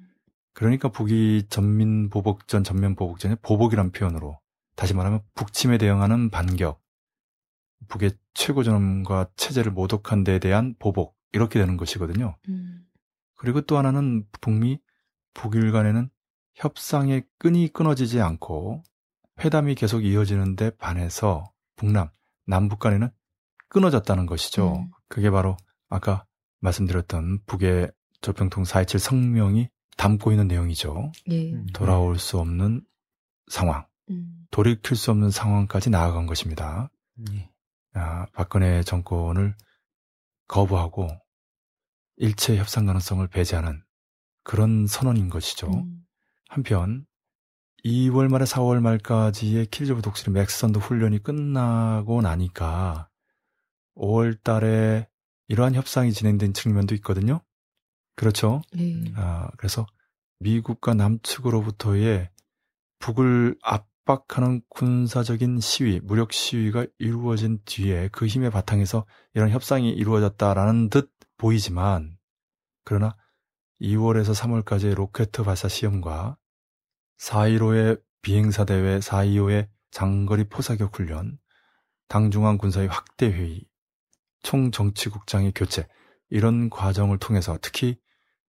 그러니까 북이 전민 보복전, 전면 보복전의 보복이란 표현으로 다시 말하면 북침에 대응하는 반격, 북의 최고전엄과 체제를 모독한 데에 대한 보복 이렇게 되는 것이거든요. 음, 그리고 또 하나는 북미 북일 간에는 협상의 끈이 끊어지지 않고 회담이 계속 이어지는데 반해서 북남 남북 간에는 끊어졌다는 것이죠. 음. 그게 바로 아까 말씀드렸던 북의 조평통 4.27 성명이 담고 있는 내용이죠. 예. 음. 돌아올 수 없는 상황, 음, 돌이킬 수 없는 상황까지 나아간 것입니다. 예. 아, 박근혜 정권을 거부하고 일체 협상 가능성을 배제하는 그런 선언인 것이죠. 음, 한편 2월 말에 4월 말까지의 킬리조브 독수리 맥스선도 훈련이 끝나고 나니까 5월 달에 이러한 협상이 진행된 측면도 있거든요. 그렇죠. 예. 아, 그래서 미국과 남측으로부터의 북을 압박하는 군사적인 시위, 무력 시위가 이루어진 뒤에 그 힘의 바탕에서 이런 협상이 이루어졌다라는 듯 보이지만, 그러나 2월에서 3월까지의 로켓 발사 시험과 4.15의 비행사 대회, 4.25의 장거리 포사격 훈련, 당중앙 군사의 확대 회의, 총정치국장의 교체, 이런 과정을 통해서 특히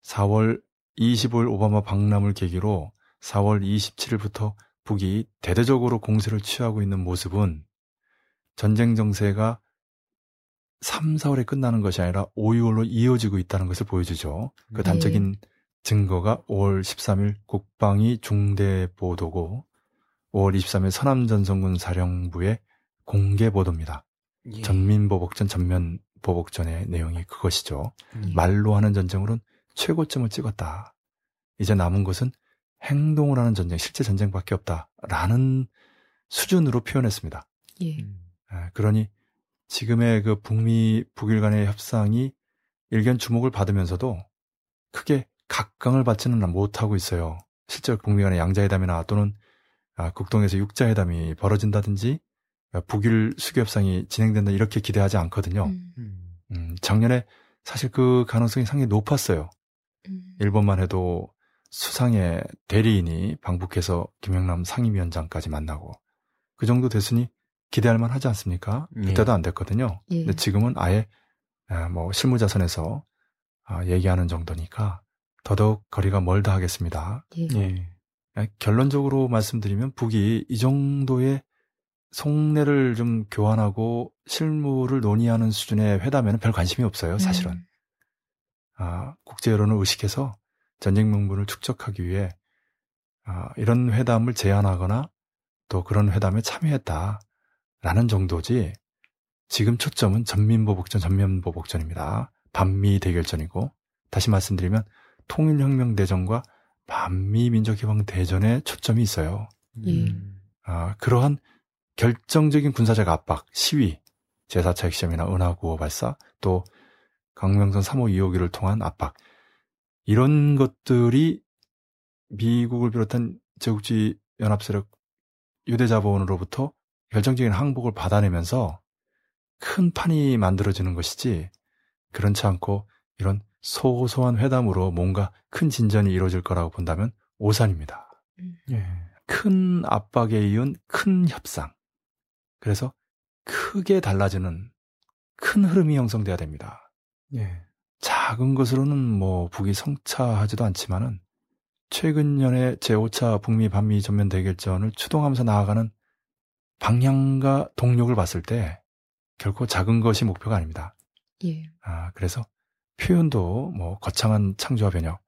4월 25일 오바마 방남을 계기로 4월 27일부터 북이 대대적으로 공세를 취하고 있는 모습은 전쟁 정세가 3, 4월에 끝나는 것이 아니라 5, 6월로 이어지고 있다는 것을 보여주죠. 그 네. 단적인 증거가 5월 13일 국방위 중대 보도고 5월 23일 서남전성군 사령부의 공개 보도입니다. 예. 전민보복전 전면 보복전의 내용이 그것이죠. 예. 말로 하는 전쟁으로는 최고점을 찍었다. 이제 남은 것은 행동을 하는 전쟁, 실제 전쟁밖에 없다 라는 수준으로 표현했습니다. 예. 음. 아, 그러니 지금의 그 북미 북일 간의 협상이 일견 주목을 받으면서도 크게 각광을 받지는 못하고 있어요. 실제로 북미 간의 양자회담이나 또는 아, 국동에서 육자회담이 벌어진다든지 아, 북일 수교 협상이 진행된다 이렇게 기대하지 않거든요. 음, 음. 음, 작년에 사실 그 가능성이 상당히 높았어요. 음, 일본만 해도 수상의 대리인이 방북해서 김영남 상임위원장까지 만나고 그 정도 됐으니 기대할 만 하지 않습니까? 예. 그때도 안 됐거든요. 예. 근데 지금은 아예 아, 뭐 실무자선에서 아, 얘기하는 정도니까 더더욱 거리가 멀다 하겠습니다. 예. 예. 아, 결론적으로 말씀드리면 북이 이 정도의 속내를 좀 교환하고 실무를 논의하는 수준의 회담에는 별 관심이 없어요, 사실은. 음. 아, 국제 여론을 의식해서 전쟁 명분을 축적하기 위해 아, 이런 회담을 제안하거나 또 그런 회담에 참여했다라는 정도지 지금 초점은 전민보복전, 전면보복전입니다. 반미 대결전이고 다시 말씀드리면 통일혁명대전과 반미민족해방대전에 초점이 있어요. 예. 음. 아, 그러한 결정적인 군사적 압박, 시위, 제4차 핵시험이나 은하구호 발사, 또 강명선 3호 2호기를 통한 압박, 이런 것들이 미국을 비롯한 제국주의 연합 세력 유대 자본으로부터 결정적인 항복을 받아내면서 큰 판이 만들어지는 것이지 그렇지 않고 이런 소소한 회담으로 뭔가 큰 진전이 이루어질 거라고 본다면 오산입니다. 예. 큰 압박에 이은 큰 협상. 그래서 크게 달라지는 큰 흐름이 형성돼야 됩니다. 예. 작은 것으로는 뭐 북이 성차하지도 않지만은 최근 년의 제5차 북미 반미 전면 대결전을 추동하면서 나아가는 방향과 동력을 봤을 때 결코 작은 것이 목표가 아닙니다. 예. 아, 그래서 표현도 뭐 거창한 창조와 변혁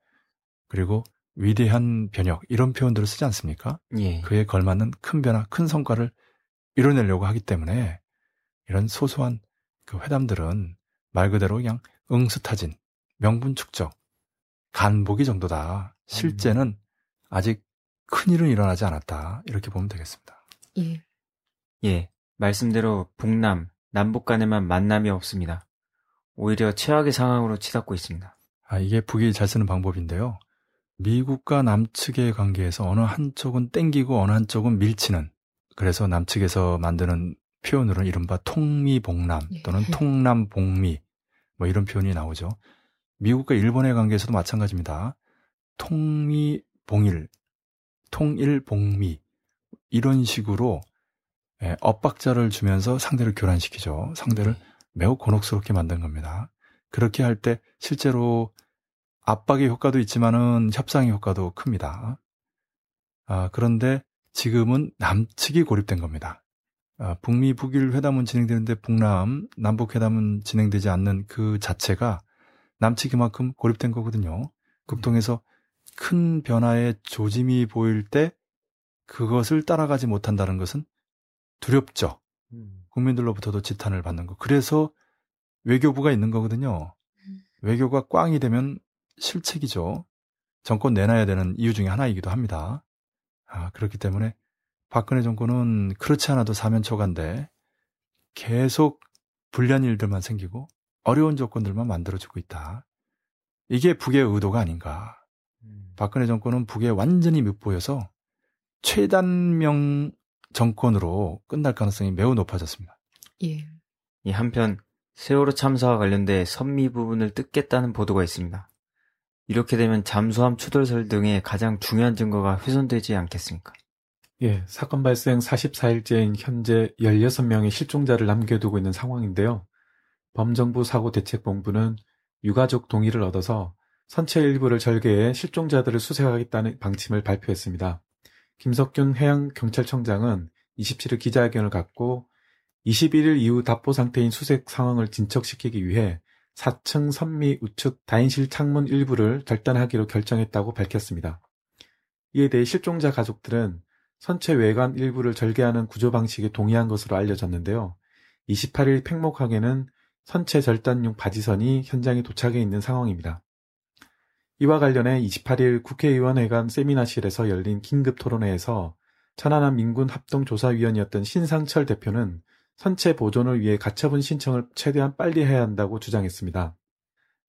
그리고 위대한 변혁 이런 표현들을 쓰지 않습니까? 예. 그에 걸맞는 큰 변화, 큰 성과를 이뤄내려고 하기 때문에 이런 소소한 그 회담들은 말 그대로 그냥 응수타진, 명분 축적, 간보기 정도다. 실제는 아직 큰 일은 일어나지 않았다. 이렇게 보면 되겠습니다. 예. 예. 말씀대로 북남, 남북 간에만 만남이 없습니다. 오히려 최악의 상황으로 치닫고 있습니다. 아, 이게 북이 잘 쓰는 방법인데요. 미국과 남측의 관계에서 어느 한쪽은 땡기고 어느 한쪽은 밀치는 그래서 남측에서 만드는 표현으로는 이른바 통미봉남 예. 또는 통남봉미 뭐 이런 표현이 나오죠. 미국과 일본의 관계에서도 마찬가지입니다. 통미봉일, 통일봉미 이런 식으로 예, 엇박자를 주면서 상대를 교란시키죠. 상대를 매우 곤혹스럽게 만든 겁니다. 그렇게 할 때 실제로 압박의 효과도 있지만은 협상의 효과도 큽니다. 아, 그런데 지금은 남측이 고립된 겁니다. 아, 북미 북일 회담은 진행되는데 북남 남북 회담은 진행되지 않는 그 자체가 남측이 만큼 고립된 거거든요. 극동에서 큰 변화의 조짐이 보일 때 그것을 따라가지 못한다는 것은 두렵죠. 국민들로부터도 지탄을 받는 거. 그래서 외교부가 있는 거거든요. 음. 외교가 꽝이 되면 실책이죠. 정권 내놔야 되는 이유 중에 하나이기도 합니다. 아, 그렇기 때문에 박근혜 정권은 그렇지 않아도 사면초가인데 계속 불리한 일들만 생기고 어려운 조건들만 만들어주고 있다. 이게 북의 의도가 아닌가. 박근혜 정권은 북에 완전히 밉보여서 최단명 정권으로 끝날 가능성이 매우 높아졌습니다. 예. 이 한편 세월호 참사와 관련돼 선미 부분을 뜯겠다는 보도가 있습니다. 이렇게 되면 잠수함 추돌설 등의 가장 중요한 증거가 훼손되지 않겠습니까? 예, 사건 발생 44일째인 현재 16명의 실종자를 남겨두고 있는 상황인데요. 범정부 사고 대책본부는 유가족 동의를 얻어서 선체 일부를 절개해 실종자들을 수색하겠다는 방침을 발표했습니다. 김석균 해양경찰청장은 27일 기자회견을 갖고 21일 이후 답보 상태인 수색 상황을 진척시키기 위해 4층 선미 우측 다인실 창문 일부를 절단하기로 결정했다고 밝혔습니다. 이에 대해 실종자 가족들은 선체 외관 일부를 절개하는 구조 방식에 동의한 것으로 알려졌는데요. 28일 팽목항에는 선체 절단용 바지선이 현장에 도착해 있는 상황입니다. 이와 관련해 28일 국회의원회관 세미나실에서 열린 긴급 토론회에서 천안함 민군 합동조사위원이었던 신상철 대표는 선체 보존을 위해 가처분 신청을 최대한 빨리 해야 한다고 주장했습니다.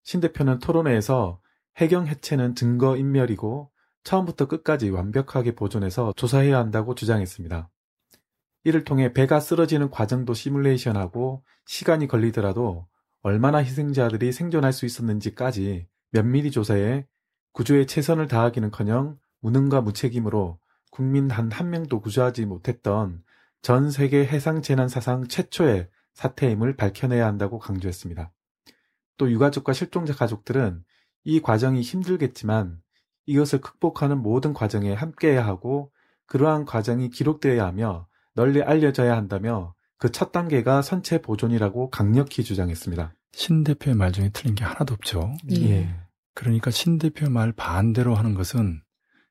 신 대표는 토론회에서 해경 해체는 증거 인멸이고 처음부터 끝까지 완벽하게 보존해서 조사해야 한다고 주장했습니다. 이를 통해 배가 쓰러지는 과정도 시뮬레이션하고 시간이 걸리더라도 얼마나 희생자들이 생존할 수 있었는지까지 면밀히 조사해 구조에 최선을 다하기는커녕 무능과 무책임으로 국민 단 한 명도 구조하지 못했던 전 세계 해상 재난 사상 최초의 사태임을 밝혀내야 한다고 강조했습니다. 또 유가족과 실종자 가족들은 이 과정이 힘들겠지만 이것을 극복하는 모든 과정에 함께해야 하고 그러한 과정이 기록되어야 하며 널리 알려져야 한다며 그 첫 단계가 선체 보존이라고 강력히 주장했습니다. 신 대표의 말 중에 틀린 게 하나도 없죠. 예. 그러니까 신 대표 말 반대로 하는 것은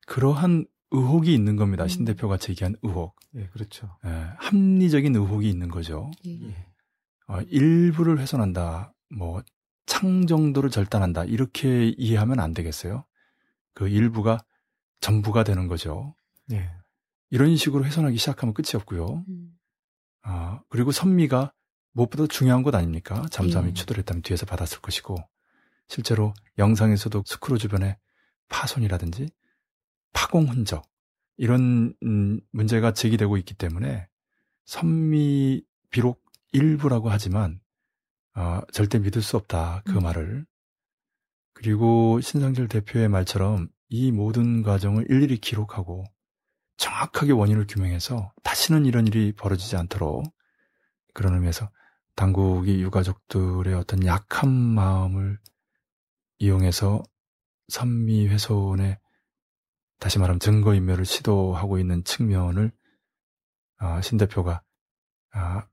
그러한 의혹이 있는 겁니다. 음. 신 대표가 제기한 의혹. 예, 그렇죠. 예, 합리적인 의혹이 있는 거죠. 예. 예. 어, 일부를 훼손한다, 뭐, 창 정도를 절단한다, 이렇게 이해하면 안 되겠어요? 그 일부가 전부가 되는 거죠. 예. 이런 식으로 훼손하기 시작하면 끝이 없고요. 음. 아, 그리고 선미가 무엇보다 중요한 것 아닙니까? 잠수함이 예. 추돌했다면 뒤에서 받았을 것이고, 실제로 영상에서도 스크루 주변에 파손이라든지 파공 흔적, 이런, 음, 문제가 제기되고 있기 때문에 선미, 비록 일부라고 하지만, 아, 절대 믿을 수 없다. 그 음. 말을. 그리고 신상철 대표의 말처럼 이 모든 과정을 일일이 기록하고 정확하게 원인을 규명해서 다시는 이런 일이 벌어지지 않도록 그런 의미에서 당국이 유가족들의 어떤 약한 마음을 이용해서 선미 훼손에 다시 말하면 증거인멸을 시도하고 있는 측면을 아, 신 대표가 아,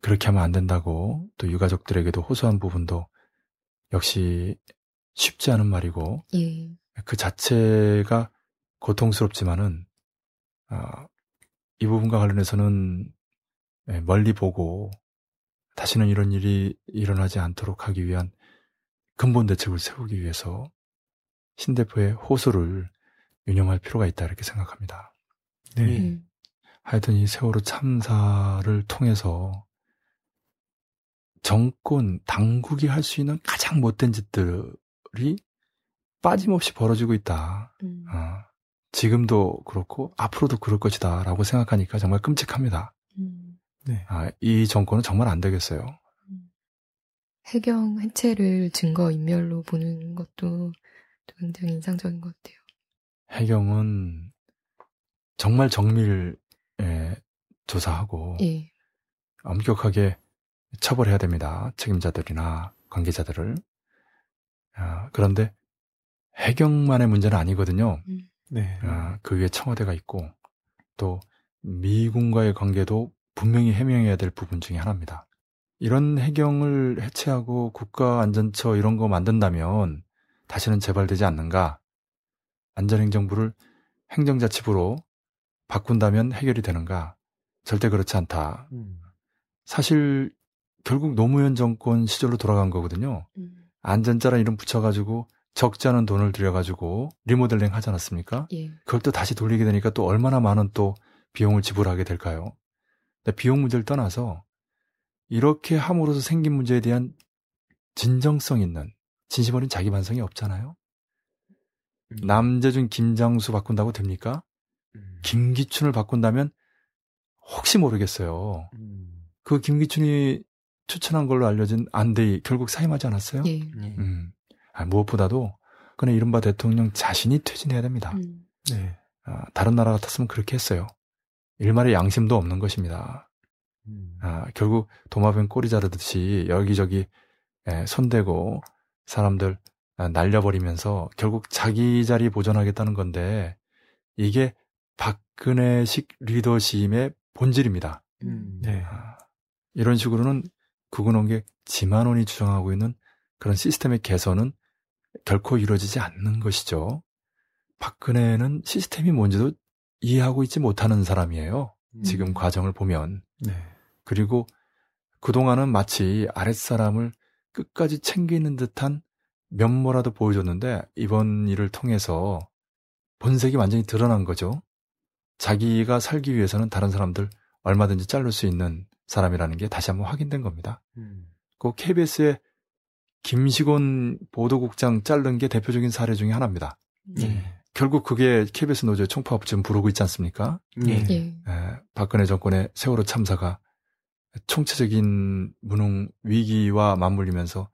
그렇게 하면 안 된다고 또 유가족들에게도 호소한 부분도 역시 쉽지 않은 말이고 예. 그 자체가 고통스럽지만은 아, 이 부분과 관련해서는 예, 멀리 보고 다시는 이런 일이 일어나지 않도록 하기 위한 근본 대책을 세우기 위해서 신 대표의 호소를 유념할 필요가 있다 이렇게 생각합니다. 네. 음. 하여튼 이 세월호 참사를 통해서 정권, 당국이 할 수 있는 가장 못된 짓들 이 빠짐없이 벌어지고 있다. 음. 어, 지금도 그렇고 앞으로도 그럴 것이다 라고 생각하니까 정말 끔찍합니다. 음. 네. 아, 이 정권은 정말 안 되겠어요. 해경 해체를 증거 인멸로 보는 것도 또 굉장히 인상적인 것 같아요. 해경은 정말 정밀 에, 조사하고 예. 엄격하게 처벌해야 됩니다. 책임자들이나 관계자들을. 아, 그런데 해경만의 문제는 아니거든요. 음. 네. 아, 그 위에 청와대가 있고 또 미군과의 관계도 분명히 해명해야 될 부분 중에 하나입니다. 이런 해경을 해체하고 국가안전처 이런 거 만든다면 다시는 재발되지 않는가? 안전행정부를 행정자치부로 바꾼다면 해결이 되는가? 절대 그렇지 않다. 음. 사실 결국 노무현 정권 시절로 돌아간 거거든요. 음. 안전자란 이름 붙여가지고 적지 않은 돈을 들여가지고 리모델링 하지 않았습니까? 예. 그걸 또 다시 돌리게 되니까 또 얼마나 많은 또 비용을 지불하게 될까요? 비용 문제를 떠나서 이렇게 함으로써 생긴 문제에 대한 진정성 있는 진심 어린 자기 반성이 없잖아요. 음. 남재준 김장수 바꾼다고 됩니까? 음. 김기춘을 바꾼다면 혹시 모르겠어요. 음. 그 김기춘이 추천한 걸로 알려진 안대희 결국 사임하지 않았어요? 예. 네. 음. 아, 무엇보다도 그는 이른바 대통령 자신이 퇴진해야 됩니다. 음. 네. 아, 다른 나라 같았으면 그렇게 했어요. 일말의 양심도 없는 것입니다. 음. 아, 결국 도마뱀 꼬리 자르듯이 여기저기 에, 손대고 사람들 아, 날려버리면서 결국 자기 자리 보존하겠다는 건데 이게 박근혜식 리더십의 본질입니다. 음. 네. 아, 이런 식으로는 국은원계 지만원이 주장하고 있는 그런 시스템의 개선은 결코 이루어지지 않는 것이죠. 박근혜는 시스템이 뭔지도 이해하고 있지 못하는 사람이에요. 지금 음. 과정을 보면. 네. 그리고 그동안은 마치 아랫사람을 끝까지 챙기는 듯한 면모라도 보여줬는데 이번 일을 통해서 본색이 완전히 드러난 거죠. 자기가 살기 위해서는 다른 사람들 얼마든지 자를 수 있는 사람이라는 게 다시 한번 확인된 겁니다. 음. 그 KBS의 김시곤 보도국장 자른 게 대표적인 사례 중에 하나입니다. 네. 결국 그게 KBS 노조의 총파업 지금 부르고 있지 않습니까? 네. 예. 에, 박근혜 정권의 세월호 참사가 총체적인 무능 위기와 맞물리면서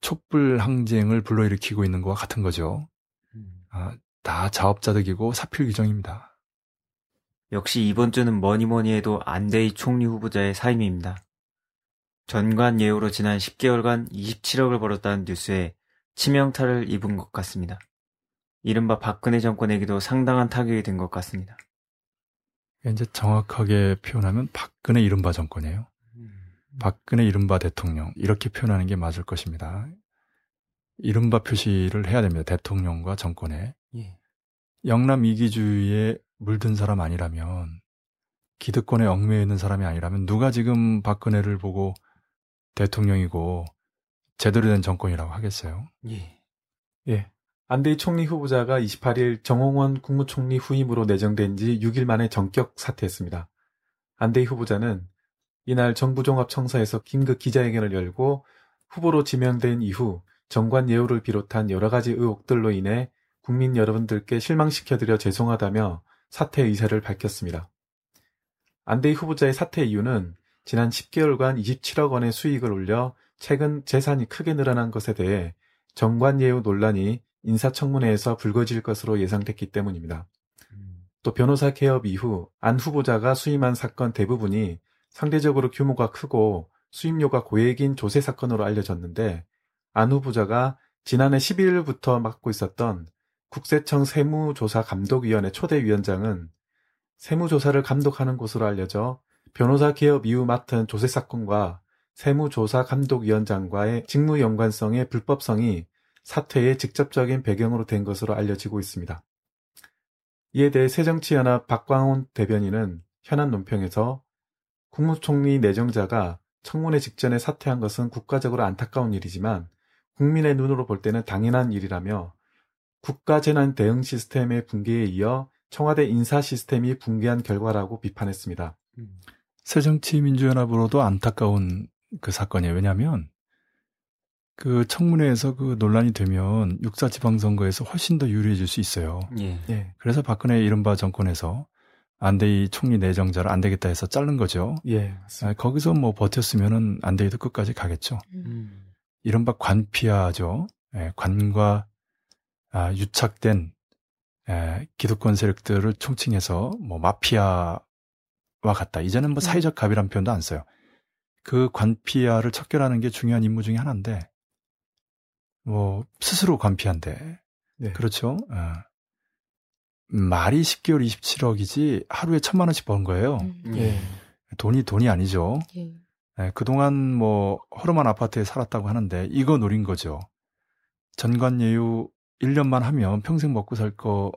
촛불 항쟁을 불러일으키고 있는 것과 같은 거죠. 음. 아, 다 자업자득이고 사필 규정입니다. 역시 이번 주는 뭐니 뭐니 해도 안대희 총리 후보자의 사임입니다. 전관 예우로 지난 10개월간 27억을 벌었다는 뉴스에 치명타를 입은 것 같습니다. 이른바 박근혜 정권에게도 상당한 타격이 된 것 같습니다. 이제 정확하게 표현하면 박근혜 이른바 정권이에요. 박근혜 이른바 대통령 이렇게 표현하는 게 맞을 것입니다. 이른바 표시를 해야 됩니다. 대통령과 정권에. 예. 영남 이기주의에 물든 사람 아니라면 기득권에 얽매여 있는 사람이 아니라면 누가 지금 박근혜를 보고 대통령이고 제대로 된 정권이라고 하겠어요. 예. 예. 안대희 총리 후보자가 28일 정홍원 국무총리 후임으로 내정된 지 6일 만에 전격 사퇴했습니다. 안대희 후보자는 이날 정부종합청사에서 긴급 기자회견을 열고 후보로 지명된 이후 정관 예우를 비롯한 여러 가지 의혹들로 인해 국민 여러분들께 실망시켜드려 죄송하다며 사퇴 의사를 밝혔습니다. 안대희 후보자의 사퇴 이유는 지난 10개월간 27억 원의 수익을 올려 최근 재산이 크게 늘어난 것에 대해 정관예우 논란이 인사청문회에서 불거질 것으로 예상됐기 때문입니다. 또 변호사 개업 이후 안 후보자가 수임한 사건 대부분이 상대적으로 규모가 크고 수임료가 고액인 조세 사건으로 알려졌는데 안 후보자가 지난해 11일부터 맡고 있었던 국세청 세무조사감독위원회 초대위원장은 세무조사를 감독하는 곳으로 알려져 변호사 개업 이후 맡은 조세 사건과 세무조사감독위원장과의 직무 연관성의 불법성이 사퇴의 직접적인 배경으로 된 것으로 알려지고 있습니다. 이에 대해 새정치연합 박광훈 대변인은 현안 논평에서 국무총리 내정자가 청문회 직전에 사퇴한 것은 국가적으로 안타까운 일이지만 국민의 눈으로 볼 때는 당연한 일이라며 국가 재난 대응 시스템의 붕괴에 이어 청와대 인사 시스템이 붕괴한 결과라고 비판했습니다. 새정치민주연합으로도 안타까운 그 사건이에요. 왜냐하면 그 청문회에서 그 논란이 되면 육사 지방선거에서 훨씬 더 유리해질 수 있어요. 예. 예, 그래서 박근혜 이른바 정권에서 안대희 총리 내정자를 안 되겠다 해서 자른 거죠. 예. 아, 거기서 뭐 버텼으면은 안대희도 끝까지 가겠죠. 음. 이른바 관피아죠. 예, 관과 아, 유착된 예, 기득권 세력들을 총칭해서 뭐 마피아와 같다. 이제는 뭐 사회적 갑이란 표현도 안 써요. 그 관피아를 척결하는 게 중요한 임무 중에 하나인데 뭐 스스로 관피한데 네. 그렇죠. 어. 말이 10개월 27억이지 하루에 천만 원씩 번 거예요. 음. 예, 돈이 돈이 아니죠. 예. 예, 그동안 뭐 허름한 아파트에 살았다고 하는데 이거 노린 거죠. 전관예우 1년만 하면 평생 먹고 살 거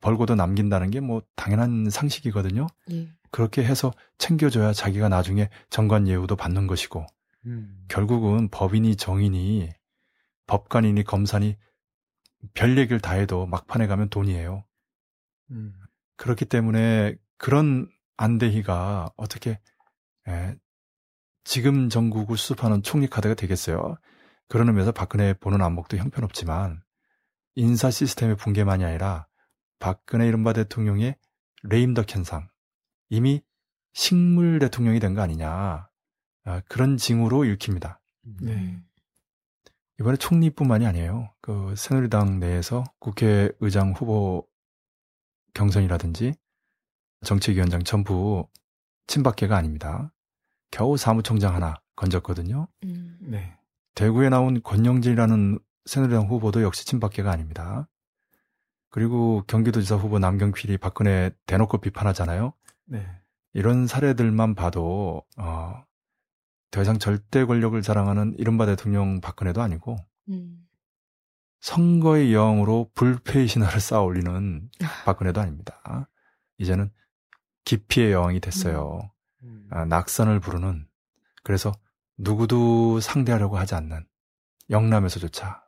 벌고도 남긴다는 게 뭐 당연한 상식이거든요. 예. 그렇게 해서 챙겨줘야 자기가 나중에 전관예우도 받는 것이고 음. 결국은 법인이 정인이 법관이니 검사니 별 얘기를 다 해도 막판에 가면 돈이에요. 음, 그렇기 때문에 그런 안대희가 어떻게 에, 지금 전국을 수습하는 총리 카드가 되겠어요. 그런 의미에서 박근혜 보는 안목도 형편없지만 인사 시스템의 붕괴만이 아니라 박근혜 이른바 대통령의 레임덕 현상 이미 식물 대통령이 된 거 아니냐 아, 그런 징후로 읽힙니다. 네. 음. 이번에 총리뿐만이 아니에요. 그 새누리당 내에서 국회의장 후보 경선이라든지 정책위원장 전부 친박계가 아닙니다. 겨우 사무총장 하나 건졌거든요. 음. 네, 대구에 나온 권영진이라는 새누리당 후보도 역시 친박계가 아닙니다. 그리고 경기도지사 후보 남경필이 박근혜 대놓고 비판하잖아요. 네, 이런 사례들만 봐도 어, 더 이상 절대 권력을 자랑하는 이른바 대통령 박근혜도 아니고 음. 선거의 여왕으로 불패의 신화를 쌓아 올리는 박근혜도 아닙니다. 이제는 기피의 여왕이 됐어요. 음. 아, 낙선을 부르는 그래서 누구도 상대하려고 하지 않는 영남에서조차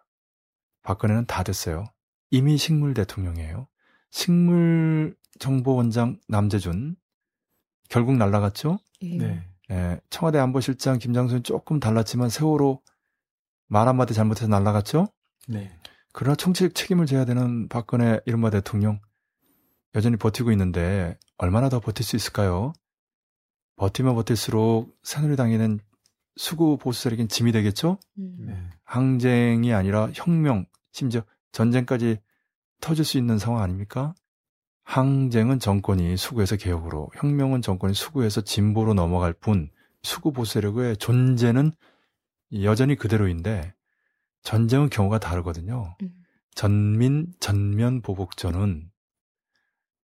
박근혜는 다 됐어요. 이미 식물 대통령이에요. 식물 정보원장 남재준 결국 날라갔죠. 예. 네, 예, 청와대 안보실장 김장순 조금 달랐지만 세월호 말 한마디 잘못해서 날라갔죠. 네, 그러나 총책 책임을 져야 되는 박근혜 이른바 대통령 여전히 버티고 있는데 얼마나 더 버틸 수 있을까요? 버티면 버틸수록 새누리당에는 수구 보수 세력인 짐이 되겠죠? 음. 네, 항쟁이 아니라 혁명, 심지어 전쟁까지 터질 수 있는 상황 아닙니까? 항쟁은 정권이 수구에서 개혁으로, 혁명은 정권이 수구에서 진보로 넘어갈 뿐 수구 보수력의 존재는 여전히 그대로인데 전쟁은 경우가 다르거든요. 음. 전민 전면 보복전은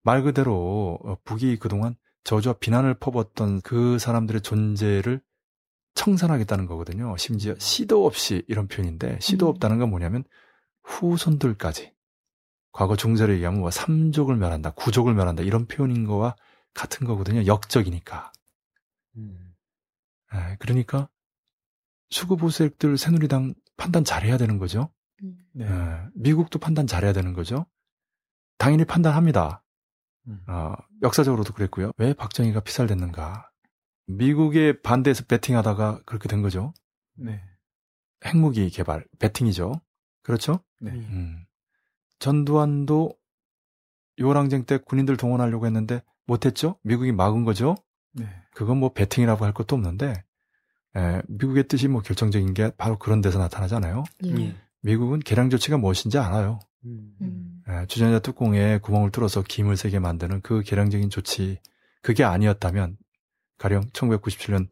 말 그대로 어, 북이 그동안 저주와 비난을 퍼붓던 그 사람들의 존재를 청산하겠다는 거거든요. 심지어 시도 없이 이런 표현인데 시도 음. 없다는 건 뭐냐면 후손들까지 과거 중세로 얘기하면 뭐 삼족을 멸한다, 구족을 멸한다 이런 표현인 거와 같은 거거든요. 역적이니까. 음. 에, 그러니까 수구 보수액들 새누리당 판단 잘해야 되는 거죠. 음. 네. 에, 미국도 판단 잘해야 되는 거죠. 당연히 판단합니다. 음. 어, 역사적으로도 그랬고요. 왜 박정희가 피살됐는가? 미국의 반대에서 배팅하다가 그렇게 된 거죠. 네. 핵무기 개발, 배팅이죠. 그렇죠? 네. 음. 전두환도 요랑쟁 때 군인들 동원하려고 했는데 못했죠? 미국이 막은 거죠? 네. 그건 뭐 배팅이라고 할 것도 없는데, 에, 미국의 뜻이 뭐 결정적인 게 바로 그런 데서 나타나잖아요. 예. 예. 미국은 개량 조치가 무엇인지 알아요. 음. 음. 에, 주전자 뚜껑에 구멍을 뚫어서 김을 새게 만드는 그 개량적인 조치, 그게 아니었다면, 가령 1997년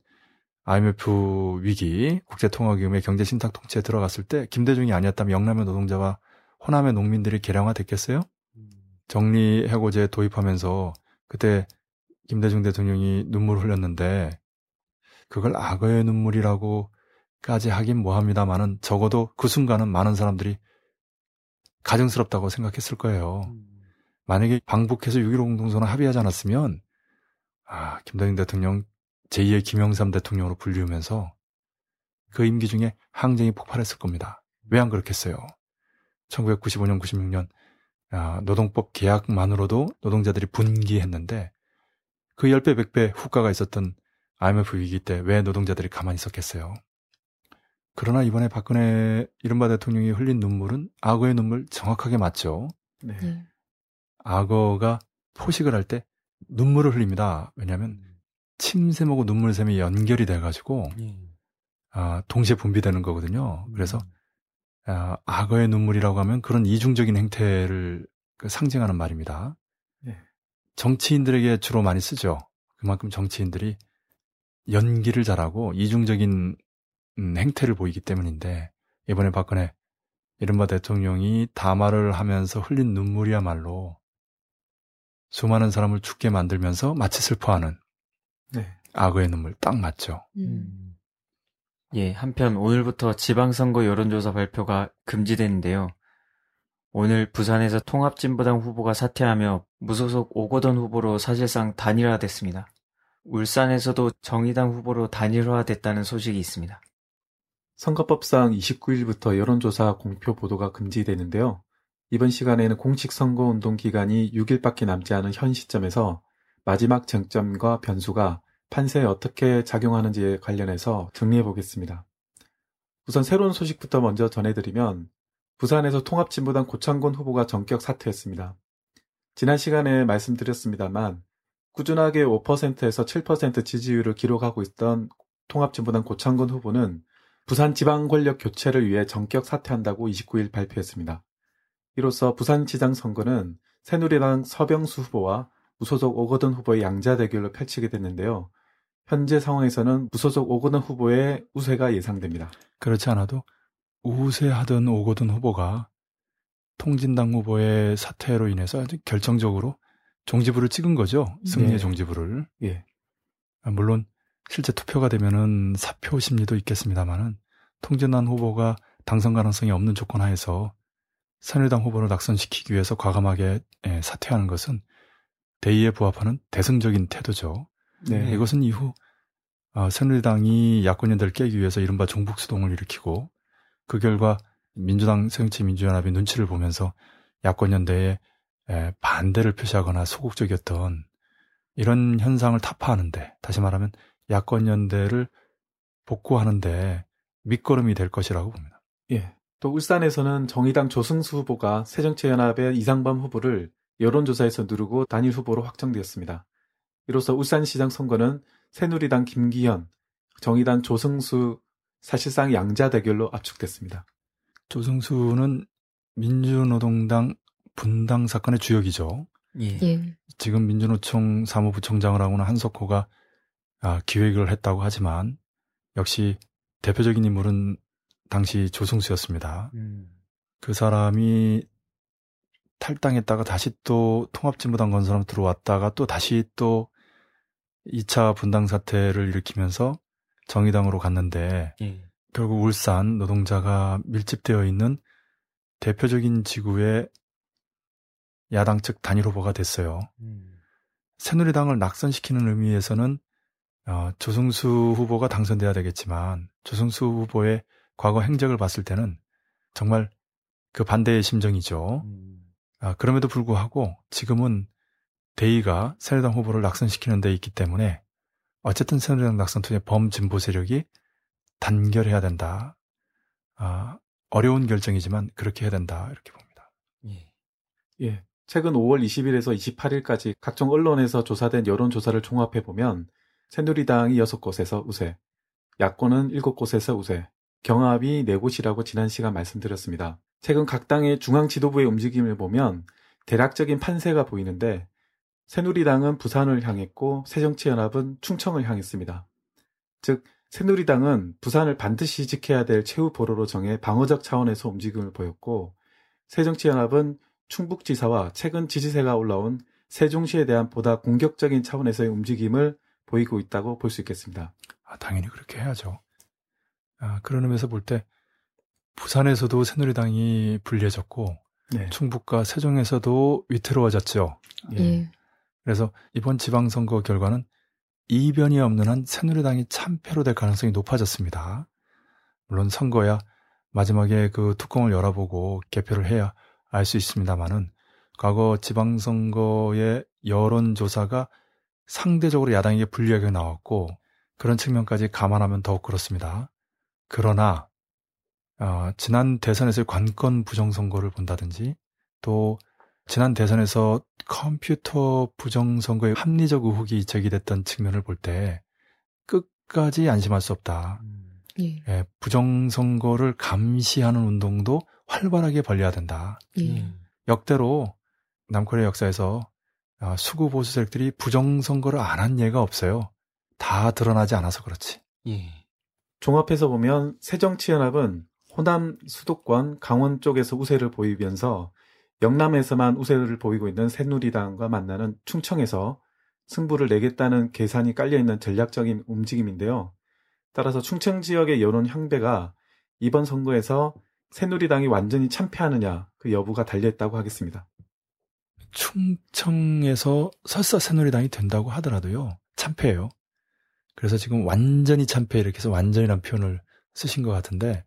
IMF 위기, 국제통화기금의 경제신탁 통치에 들어갔을 때 김대중이 아니었다면 영남의 노동자와 호남의 농민들이 개량화 됐겠어요? 정리해고제 도입하면서 그때 김대중 대통령이 눈물 흘렸는데 그걸 악어의 눈물이라고까지 하긴 뭐합니다만은 적어도 그 순간은 많은 사람들이 가증스럽다고 생각했을 거예요. 만약에 방북해서 6.15 공동선언 합의하지 않았으면 아 김대중 대통령 제2의 김영삼 대통령으로 불리우면서 그 임기 중에 항쟁이 폭발했을 겁니다. 왜 안 그렇겠어요? 1995년, 96년 아, 노동법 계약만으로도 노동자들이 분기했는데 그 10배, 100배 후과가 있었던 IMF 위기 때 왜 노동자들이 가만히 있었겠어요? 그러나 이번에 박근혜 이른바 대통령이 흘린 눈물은 악어의 눈물 정확하게 맞죠. 네. 예. 악어가 포식을 할 때 눈물을 흘립니다. 왜냐하면 침샘하고 눈물샘이 연결이 돼가지고 예. 아, 동시에 분비되는 거거든요. 그래서 아, 악어의 눈물이라고 하면 그런 이중적인 행태를 그 상징하는 말입니다. 네. 정치인들에게 주로 많이 쓰죠. 그만큼 정치인들이 연기를 잘하고 이중적인 음, 행태를 보이기 때문인데 이번에 박근혜 이른바 대통령이 담화를 하면서 흘린 눈물이야말로 수많은 사람을 죽게 만들면서 마치 슬퍼하는 네. 악어의 눈물 딱 맞죠. 음. 예, 한편 오늘부터 지방선거 여론조사 발표가 금지되는데요. 오늘 부산에서 통합진보당 후보가 사퇴하며 무소속 오거돈 후보로 사실상 단일화됐습니다. 울산에서도 정의당 후보로 단일화됐다는 소식이 있습니다. 선거법상 29일부터 여론조사 공표 보도가 금지되는데요. 이번 시간에는 공식 선거 운동 기간이 6일밖에 남지 않은 현 시점에서 마지막 쟁점과 변수가 판세에 어떻게 작용하는지에 관련해서 정리해 보겠습니다. 우선 새로운 소식부터 먼저 전해드리면 부산에서 통합진보당 고창곤 후보가 전격 사퇴했습니다. 지난 시간에 말씀드렸습니다만 꾸준하게 5%에서 7% 지지율을 기록하고 있던 통합진보당 고창곤 후보는 부산 지방 권력 교체를 위해 전격 사퇴한다고 29일 발표했습니다. 이로써 부산시장 선거는 새누리당 서병수 후보와 무소속 오거돈 후보의 양자 대결로 펼치게 됐는데요. 현재 상황에서는 무소속 오거돈 후보의 우세가 예상됩니다. 그렇지 않아도 우세하던 오거돈 후보가 통진당 후보의 사퇴로 인해서 아주 결정적으로 종지부를 찍은 거죠. 승리의 네. 종지부를. 예. 아, 물론 실제 투표가 되면은 사표 심리도 있겠습니다만은 통진당 후보가 당선 가능성이 없는 조건 하에서 새누리당 후보를 낙선시키기 위해서 과감하게 예, 사퇴하는 것은 대의에 부합하는 대승적인 태도죠. 네. 이것은 이후 어, 새누리당이 야권연대를 깨기 위해서 이른바 종북수동을 일으키고 그 결과 민주당 새정치민주연합이 눈치를 보면서 야권연대에 에, 반대를 표시하거나 소극적이었던 이런 현상을 타파하는데 다시 말하면 야권연대를 복구하는데 밑거름이 될 것이라고 봅니다. 예. 또 울산에서는 정의당 조승수 후보가 새정치연합의 이상범 후보를 여론조사에서 누르고 단일 후보로 확정되었습니다. 이로써 울산시장 선거는 새누리당 김기현, 정의당 조승수 사실상 양자 대결로 압축됐습니다. 조승수는 민주노동당 분당 사건의 주역이죠. 예. 예. 지금 민주노총 사무부총장을 하고는 한석호가 아, 기획을 했다고 하지만 역시 대표적인 인물은 당시 조승수였습니다. 음. 그 사람이 탈당했다가 다시 또 통합진보당 건설로 들어왔다가 또 다시 또 2차 분당 사태를 일으키면서 정의당으로 갔는데 예. 결국 울산 노동자가 밀집되어 있는 대표적인 지구의 야당 측 단일 후보가 됐어요. 음. 새누리당을 낙선시키는 의미에서는 어, 조승수 후보가 당선돼야 되겠지만 조승수 후보의 과거 행적을 봤을 때는 정말 그 반대의 심정이죠. 음. 아, 그럼에도 불구하고 지금은 대의가 새누리당 후보를 낙선시키는 데 있기 때문에 어쨌든 새누리당 낙선 투의 범진보 세력이 단결해야 된다. 아, 어려운 결정이지만 그렇게 해야 된다. 이렇게 봅니다. 예. 예. 최근 5월 20일에서 28일까지 각종 언론에서 조사된 여론조사를 종합해 보면 새누리당이 6곳에서 우세, 야권은 7곳에서 우세, 경합이 4곳이라고 지난 시간 말씀드렸습니다. 최근 각 당의 중앙 지도부의 움직임을 보면 대략적인 판세가 보이는데 새누리당은 부산을 향했고 새정치연합은 충청을 향했습니다. 즉 새누리당은 부산을 반드시 지켜야 될 최후 보로로 정해 방어적 차원에서 움직임을 보였고 새정치연합은 충북지사와 최근 지지세가 올라온 세종시에 대한 보다 공격적인 차원에서의 움직임을 보이고 있다고 볼 수 있겠습니다. 아, 당연히 그렇게 해야죠. 아, 그런 의미에서 볼 때 부산에서도 새누리당이 불리해졌고 네. 충북과 세종에서도 위태로워졌죠. 예. 그래서 이번 지방선거 결과는 이변이 없는 한 새누리당이 참패로 될 가능성이 높아졌습니다. 물론 선거야 마지막에 그 뚜껑을 열어보고 개표를 해야 알 수 있습니다만은 과거 지방선거의 여론조사가 상대적으로 야당에게 불리하게 나왔고 그런 측면까지 감안하면 더욱 그렇습니다. 그러나 어, 지난 대선에서의 관건 부정선거를 본다든지 또 지난 대선에서 컴퓨터 부정선거의 합리적 의혹이 제기됐던 측면을 볼 때 끝까지 안심할 수 없다. 음. 예. 예, 부정선거를 감시하는 운동도 활발하게 벌려야 된다. 예. 음. 역대로 남코리아 역사에서 아, 수구 보수 세력들이 부정선거를 안 한 예가 없어요. 다 드러나지 않아서 그렇지. 예. 종합해서 보면 새정치연합은 호남 수도권 강원 쪽에서 우세를 보이면서 영남에서만 우세를 보이고 있는 새누리당과 만나는 충청에서 승부를 내겠다는 계산이 깔려있는 전략적인 움직임인데요. 따라서 충청 지역의 여론 향배가 이번 선거에서 새누리당이 완전히 참패하느냐 그 여부가 달려있다고 하겠습니다. 충청에서 설사 새누리당이 된다고 하더라도요. 참패예요. 그래서 지금 완전히 참패 이렇게 해서 완전이란 표현을 쓰신 것 같은데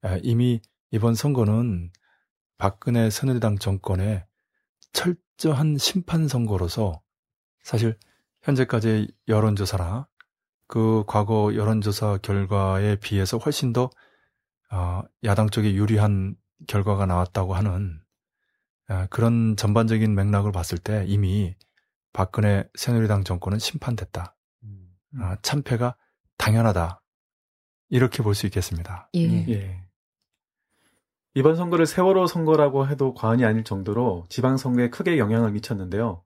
아, 이미 이번 선거는 박근혜 새누리당 정권의 철저한 심판 선거로서 사실 현재까지의 여론조사나 그 과거 여론조사 결과에 비해서 훨씬 더 어, 야당 쪽에 유리한 결과가 나왔다고 하는 아, 그런 전반적인 맥락을 봤을 때 이미 박근혜 새누리당 정권은 심판됐다. 음. 아, 참패가 당연하다. 이렇게 볼 수 있겠습니다. 예. 예. 예. 이번 선거를 세월호 선거라고 해도 과언이 아닐 정도로 지방선거에 크게 영향을 미쳤는데요.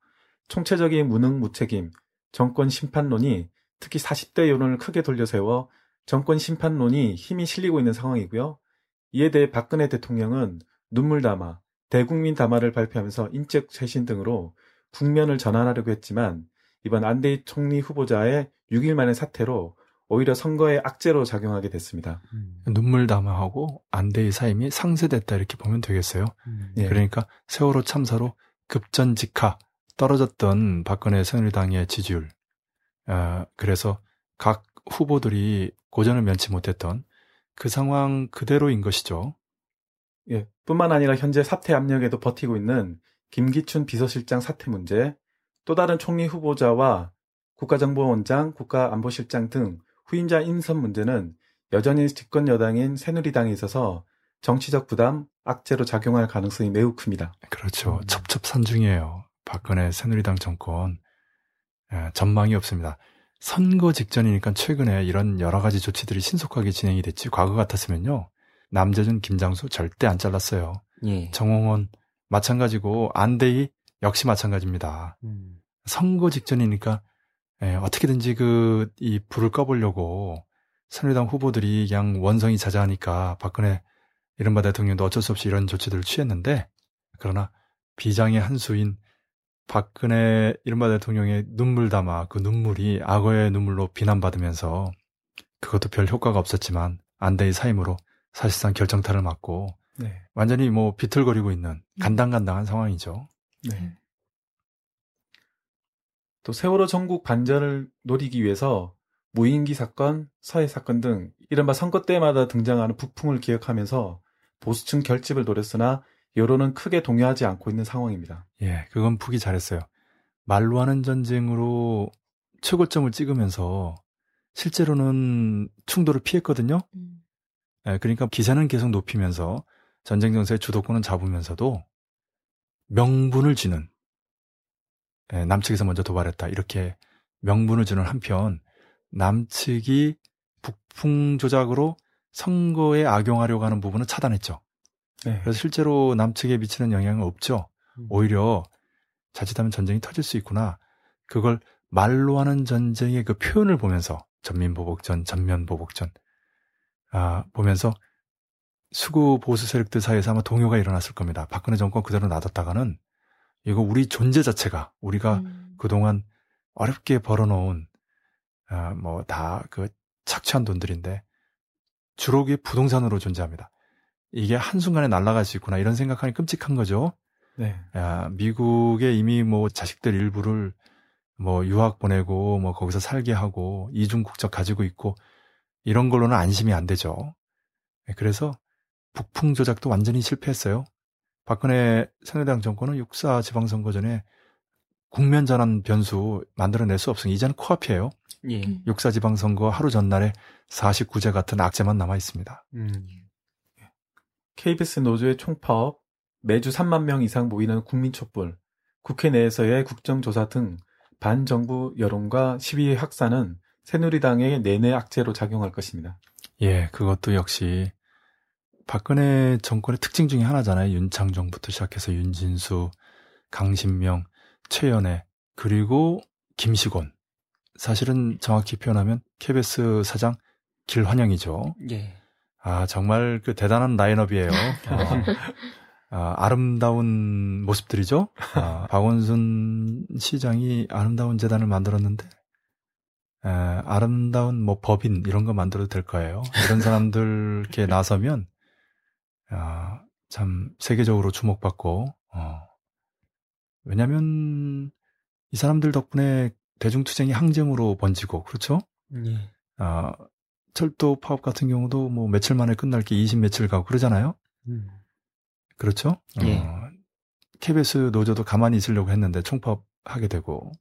총체적인 무능 무책임, 정권 심판론이 특히 40대 여론을 크게 돌려세워 정권 심판론이 힘이 실리고 있는 상황이고요. 이에 대해 박근혜 대통령은 눈물 담아, 대국민 담화를 발표하면서 인적 쇄신 등으로 국면을 전환하려고 했지만 이번 안대희 총리 후보자의 6일 만의 사태로 오히려 선거에 악재로 작용하게 됐습니다. 음. 눈물 담화하고 안대의 사임이 상쇄됐다 이렇게 보면 되겠어요. 음. 예. 그러니까 세월호 참사로 급전직하 떨어졌던 박근혜 새누리당의 지지율. 아, 그래서 각 후보들이 고전을 면치 못했던 그 상황 그대로인 것이죠. 예, 뿐만 아니라 현재 사퇴 압력에도 버티고 있는 김기춘 비서실장 사퇴 문제, 또 다른 총리 후보자와 국가정보원장, 국가안보실장 등 후임자 인선 문제는 여전히 집권 여당인 새누리당에 있어서 정치적 부담, 악재로 작용할 가능성이 매우 큽니다. 그렇죠. 음. 첩첩산중이에요. 박근혜 새누리당 정권. 예, 전망이 없습니다. 선거 직전이니까 최근에 이런 여러 가지 조치들이 신속하게 진행이 됐지. 과거 같았으면요. 남재준, 김장수 절대 안 잘랐어요. 예. 정홍원 마찬가지고 안대희 역시 마찬가지입니다. 음. 선거 직전이니까 예, 어떻게든지 그 이 불을 꺼보려고 새누리당 후보들이 그냥 원성이 자자하니까 박근혜 이른바 대통령도 어쩔 수 없이 이런 조치들을 취했는데 그러나 비장의 한 수인 박근혜 이른바 대통령의 눈물 담아 그 눈물이 악어의 눈물로 비난받으면서 그것도 별 효과가 없었지만 안대의 사임으로 사실상 결정타를 맞고 네. 완전히 뭐 비틀거리고 있는 간당간당한 상황이죠. 네. 또 세월호 전국 반전을 노리기 위해서 무인기 사건, 서해 사건 등 이른바 선거 때마다 등장하는 북풍을 기억하면서 보수층 결집을 노렸으나 여론은 크게 동요하지 않고 있는 상황입니다. 예, 그건 푸기 잘했어요. 말로 하는 전쟁으로 최고점을 찍으면서 실제로는 충돌을 피했거든요. 음. 예, 그러니까 기세는 계속 높이면서 전쟁 정세의 주도권은 잡으면서도 명분을 예, 남측에서 먼저 도발했다 이렇게 명분을 주는 한편 남측이 북풍 조작으로 선거에 악용하려고 하는 부분은 차단했죠. 네. 그래서 실제로 남측에 미치는 영향은 없죠. 음. 오히려 자칫하면 전쟁이 터질 수 있구나. 그걸 말로 하는 전쟁의 그 표현을 보면서 전민보복전, 전면보복전 아, 보면서 수구 보수 세력들 사이에서 아마 동요가 일어났을 겁니다. 박근혜 정권 그대로 놔뒀다가는 이거 우리 존재 자체가 우리가 음. 그동안 어렵게 벌어놓은 아, 뭐다 그 착취한 돈들인데 주로 그게 부동산으로 존재합니다. 이게 한순간에 날아갈 수 있구나 이런 생각하니 끔찍한 거죠. 네. 야, 미국에 이미 뭐 자식들 일부를 뭐 유학 보내고 뭐 거기서 살게 하고 이중 국적 가지고 있고 이런 걸로는 안심이 안 되죠. 네, 그래서 북풍 조작도 완전히 실패했어요. 박근혜 새누리당 정권은 육사 지방선거 전에 국면 전환 변수 만들어낼 수 없으니 이제는 코앞이에요. 예. 음. 육사 지방선거 하루 전날에 49제 같은 악재만 남아 있습니다. 음. KBS 노조의 총파업, 매주 3만 명 이상 모이는 국민촛불, 국회 내에서의 국정조사 등 반정부 여론과 시위의 확산은 새누리당의 내내 악재로 작용할 것입니다. 예, 그것도 역시 박근혜 정권의 특징 중에 하나잖아요. 윤창정부터 시작해서 윤진수, 강신명, 최연애, 그리고 김시곤. 사실은 정확히 표현하면 KBS 사장 길환영이죠. 예. 아, 정말 그 대단한 라인업이에요. 어, 아, 아 름다운 모습들이죠. 아, 박원순 시장이 아름다운 재단을 만들었는데, 에, 아름다운 뭐 법인 이런 거 만들어도 될 거예요. 이런 사람들 이렇게 나서면, 아, 참 세계적으로 주목받고, 어, 왜냐면 이 사람들 덕분에 대중투쟁이 항쟁으로 번지고, 그렇죠? 예. 아, 철도 파업 같은 경우도 뭐 며칠 만에 끝날 게 20 며칠 가고 그러잖아요. 음. 그렇죠? 예. 어, KBS 노조도 가만히 있으려고 했는데 총파업 하게 되고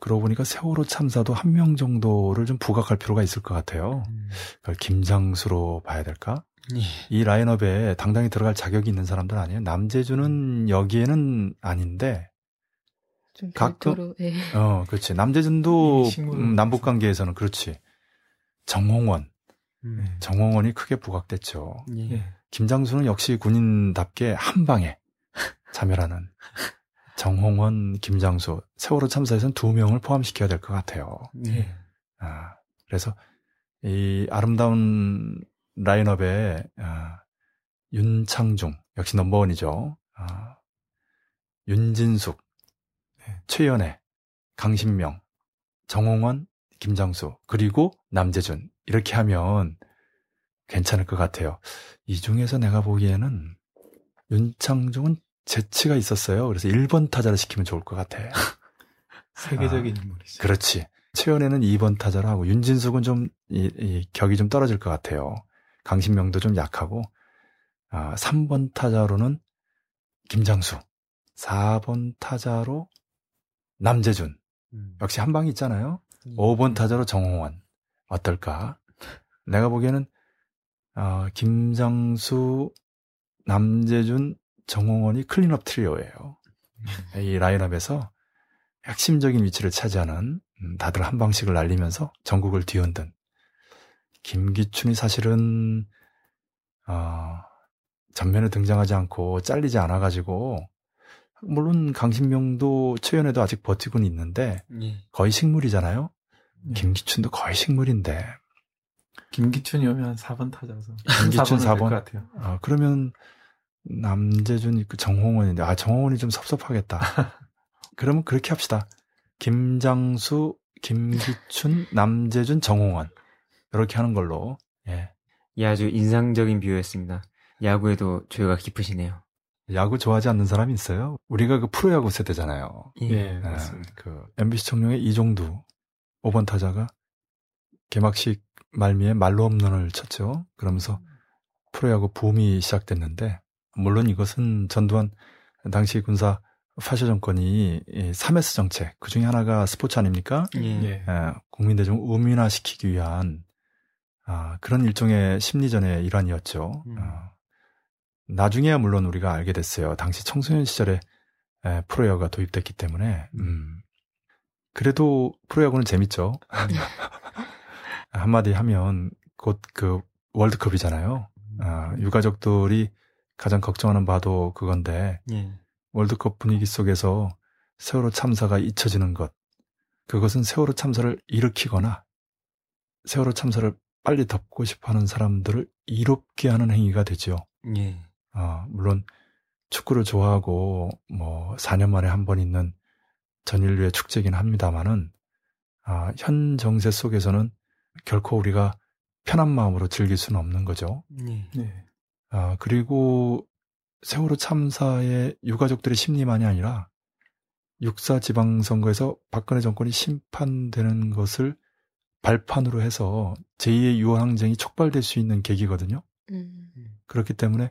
그러고 보니까 세월호 참사도 한 명 정도를 좀 부각할 필요가 있을 것 같아요. 음. 그걸 김장수로 봐야 될까? 예. 이 라인업에 당당히 들어갈 자격이 있는 사람들 아니에요. 남재준은 여기에는 아닌데, 좀 가끔- 별도로 예. 어, 그렇지. 남재준도 음, 남북 관계에서는 그렇지. 정홍원, 음. 정홍원이 크게 부각됐죠. 예. 예. 김장수는 역시 군인답게 한 방에 자멸하는 정홍원, 김장수 세월호 참사에서는 두 명을 포함시켜야 될 것 같아요. 예. 아, 그래서 이 아름다운 라인업에 아, 윤창중 역시 넘버원이죠. 아, 윤진숙, 네. 최연애, 강신명, 정홍원, 김장수 그리고 남재준 이렇게 하면 괜찮을 것 같아요. 이 중에서 내가 보기에는 윤창중은 재치가 있었어요. 그래서 1번 타자를 시키면 좋을 것 같아. 세계적인 인물이죠. 그렇지. 최연애는 2번 타자를 하고 윤진숙은 좀 이, 이 격이 좀 떨어질 것 같아요. 강신명도 좀 약하고 아, 3번 타자로는 김장수, 4번 타자로 남재준 음. 역시 한 방이 있잖아요. 5번 타자로 정홍원 어떨까? 내가 보기에는 어, 김장수, 남재준, 정홍원이 클린업 트리오예요. 이 라인업에서 핵심적인 위치를 차지하는 음, 다들 한 방씩을 날리면서 전국을 뒤흔든 김기춘이 사실은 어, 전면에 등장하지 않고 잘리지 않아 가지고 물론 강신명도 최연에도 아직 버티고는 있는데 예. 거의 식물이잖아요. 네. 김기춘도 거의 식물인데 김기춘이 오면 4번 타자서. 김기춘 4번? 것 같아요. 아, 그러면 남재준 있고 정홍원인데 아 정홍원이 좀 섭섭하겠다. 그러면 그렇게 합시다. 김장수, 김기춘, 남재준, 정홍원 이렇게 하는 걸로. 예. 예, 아주 인상적인 비유였습니다. 야구에도 조예가 깊으시네요. 야구 좋아하지 않는 사람이 있어요? 우리가 그 프로야구 세대잖아요. 예. 예, 예, 맞습니다. 그 MBC 청룡의 이종두 5번 타자가 개막식 말미에 말로 홈런을 쳤죠. 그러면서 프로야구 붐이 시작됐는데 물론 이것은 전두환 당시 군사 파쇼 정권이 3S 정책 그 중에 하나가 스포츠 아닙니까? 예. 예. 예, 좀 우민화시키기 위한 아, 그런 일종의 심리전의 일환이었죠. 음. 어, 나중에야 물론 우리가 알게 됐어요. 당시 청소년 시절에 에, 프로야구가 도입됐기 때문에. 음. 그래도 프로야구는 재밌죠. 한마디 하면 곧 그 월드컵이잖아요. 아, 유가족들이 가장 걱정하는 바도 그건데 예. 월드컵 분위기 속에서 세월호 참사가 잊혀지는 것. 그것은 세월호 참사를 일으키거나 세월호 참사를 빨리 덮고 싶어 하는 사람들을 이롭게 하는 행위가 되죠. 예. 어, 물론 축구를 좋아하고 뭐 4년 만에 한 번 있는 전인류의 축제긴 합니다만은 아, 현 정세 속에서는 결코 우리가 편한 마음으로 즐길 수는 없는 거죠. 예. 네. 아, 그리고 세월호 참사의 유가족들의 심리만이 아니라 육사 지방선거에서 박근혜 정권이 심판되는 것을 발판으로 해서 제2의 유언항쟁이 촉발될 수 있는 계기거든요. 음. 그렇기 때문에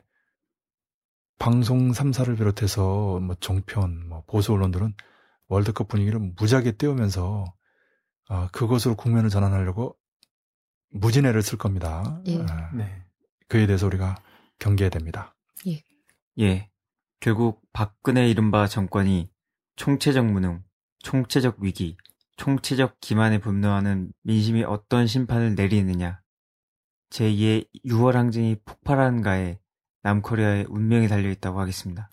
방송 3사를 비롯해서 뭐 종편, 뭐 보수 언론들은 월드컵 분위기를 무지하게 띄우면서 아, 그것으로 국면을 전환하려고 무진애를 쓸 겁니다. 예. 아, 네. 그에 대해서 우리가 경계해야 됩니다. 예. 결국 박근혜 이른바 정권이 총체적 무능, 총체적 위기, 총체적 기만에 분노하는 민심이 어떤 심판을 내리느냐. 제2의 6월 항쟁이 폭발하는가에 남코리아의 운명이 달려있다고 하겠습니다.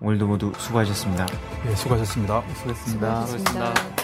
오늘도 모두 수고하셨습니다. 예, 수고하셨습니다. 수고했습니다. 수고하셨습니다.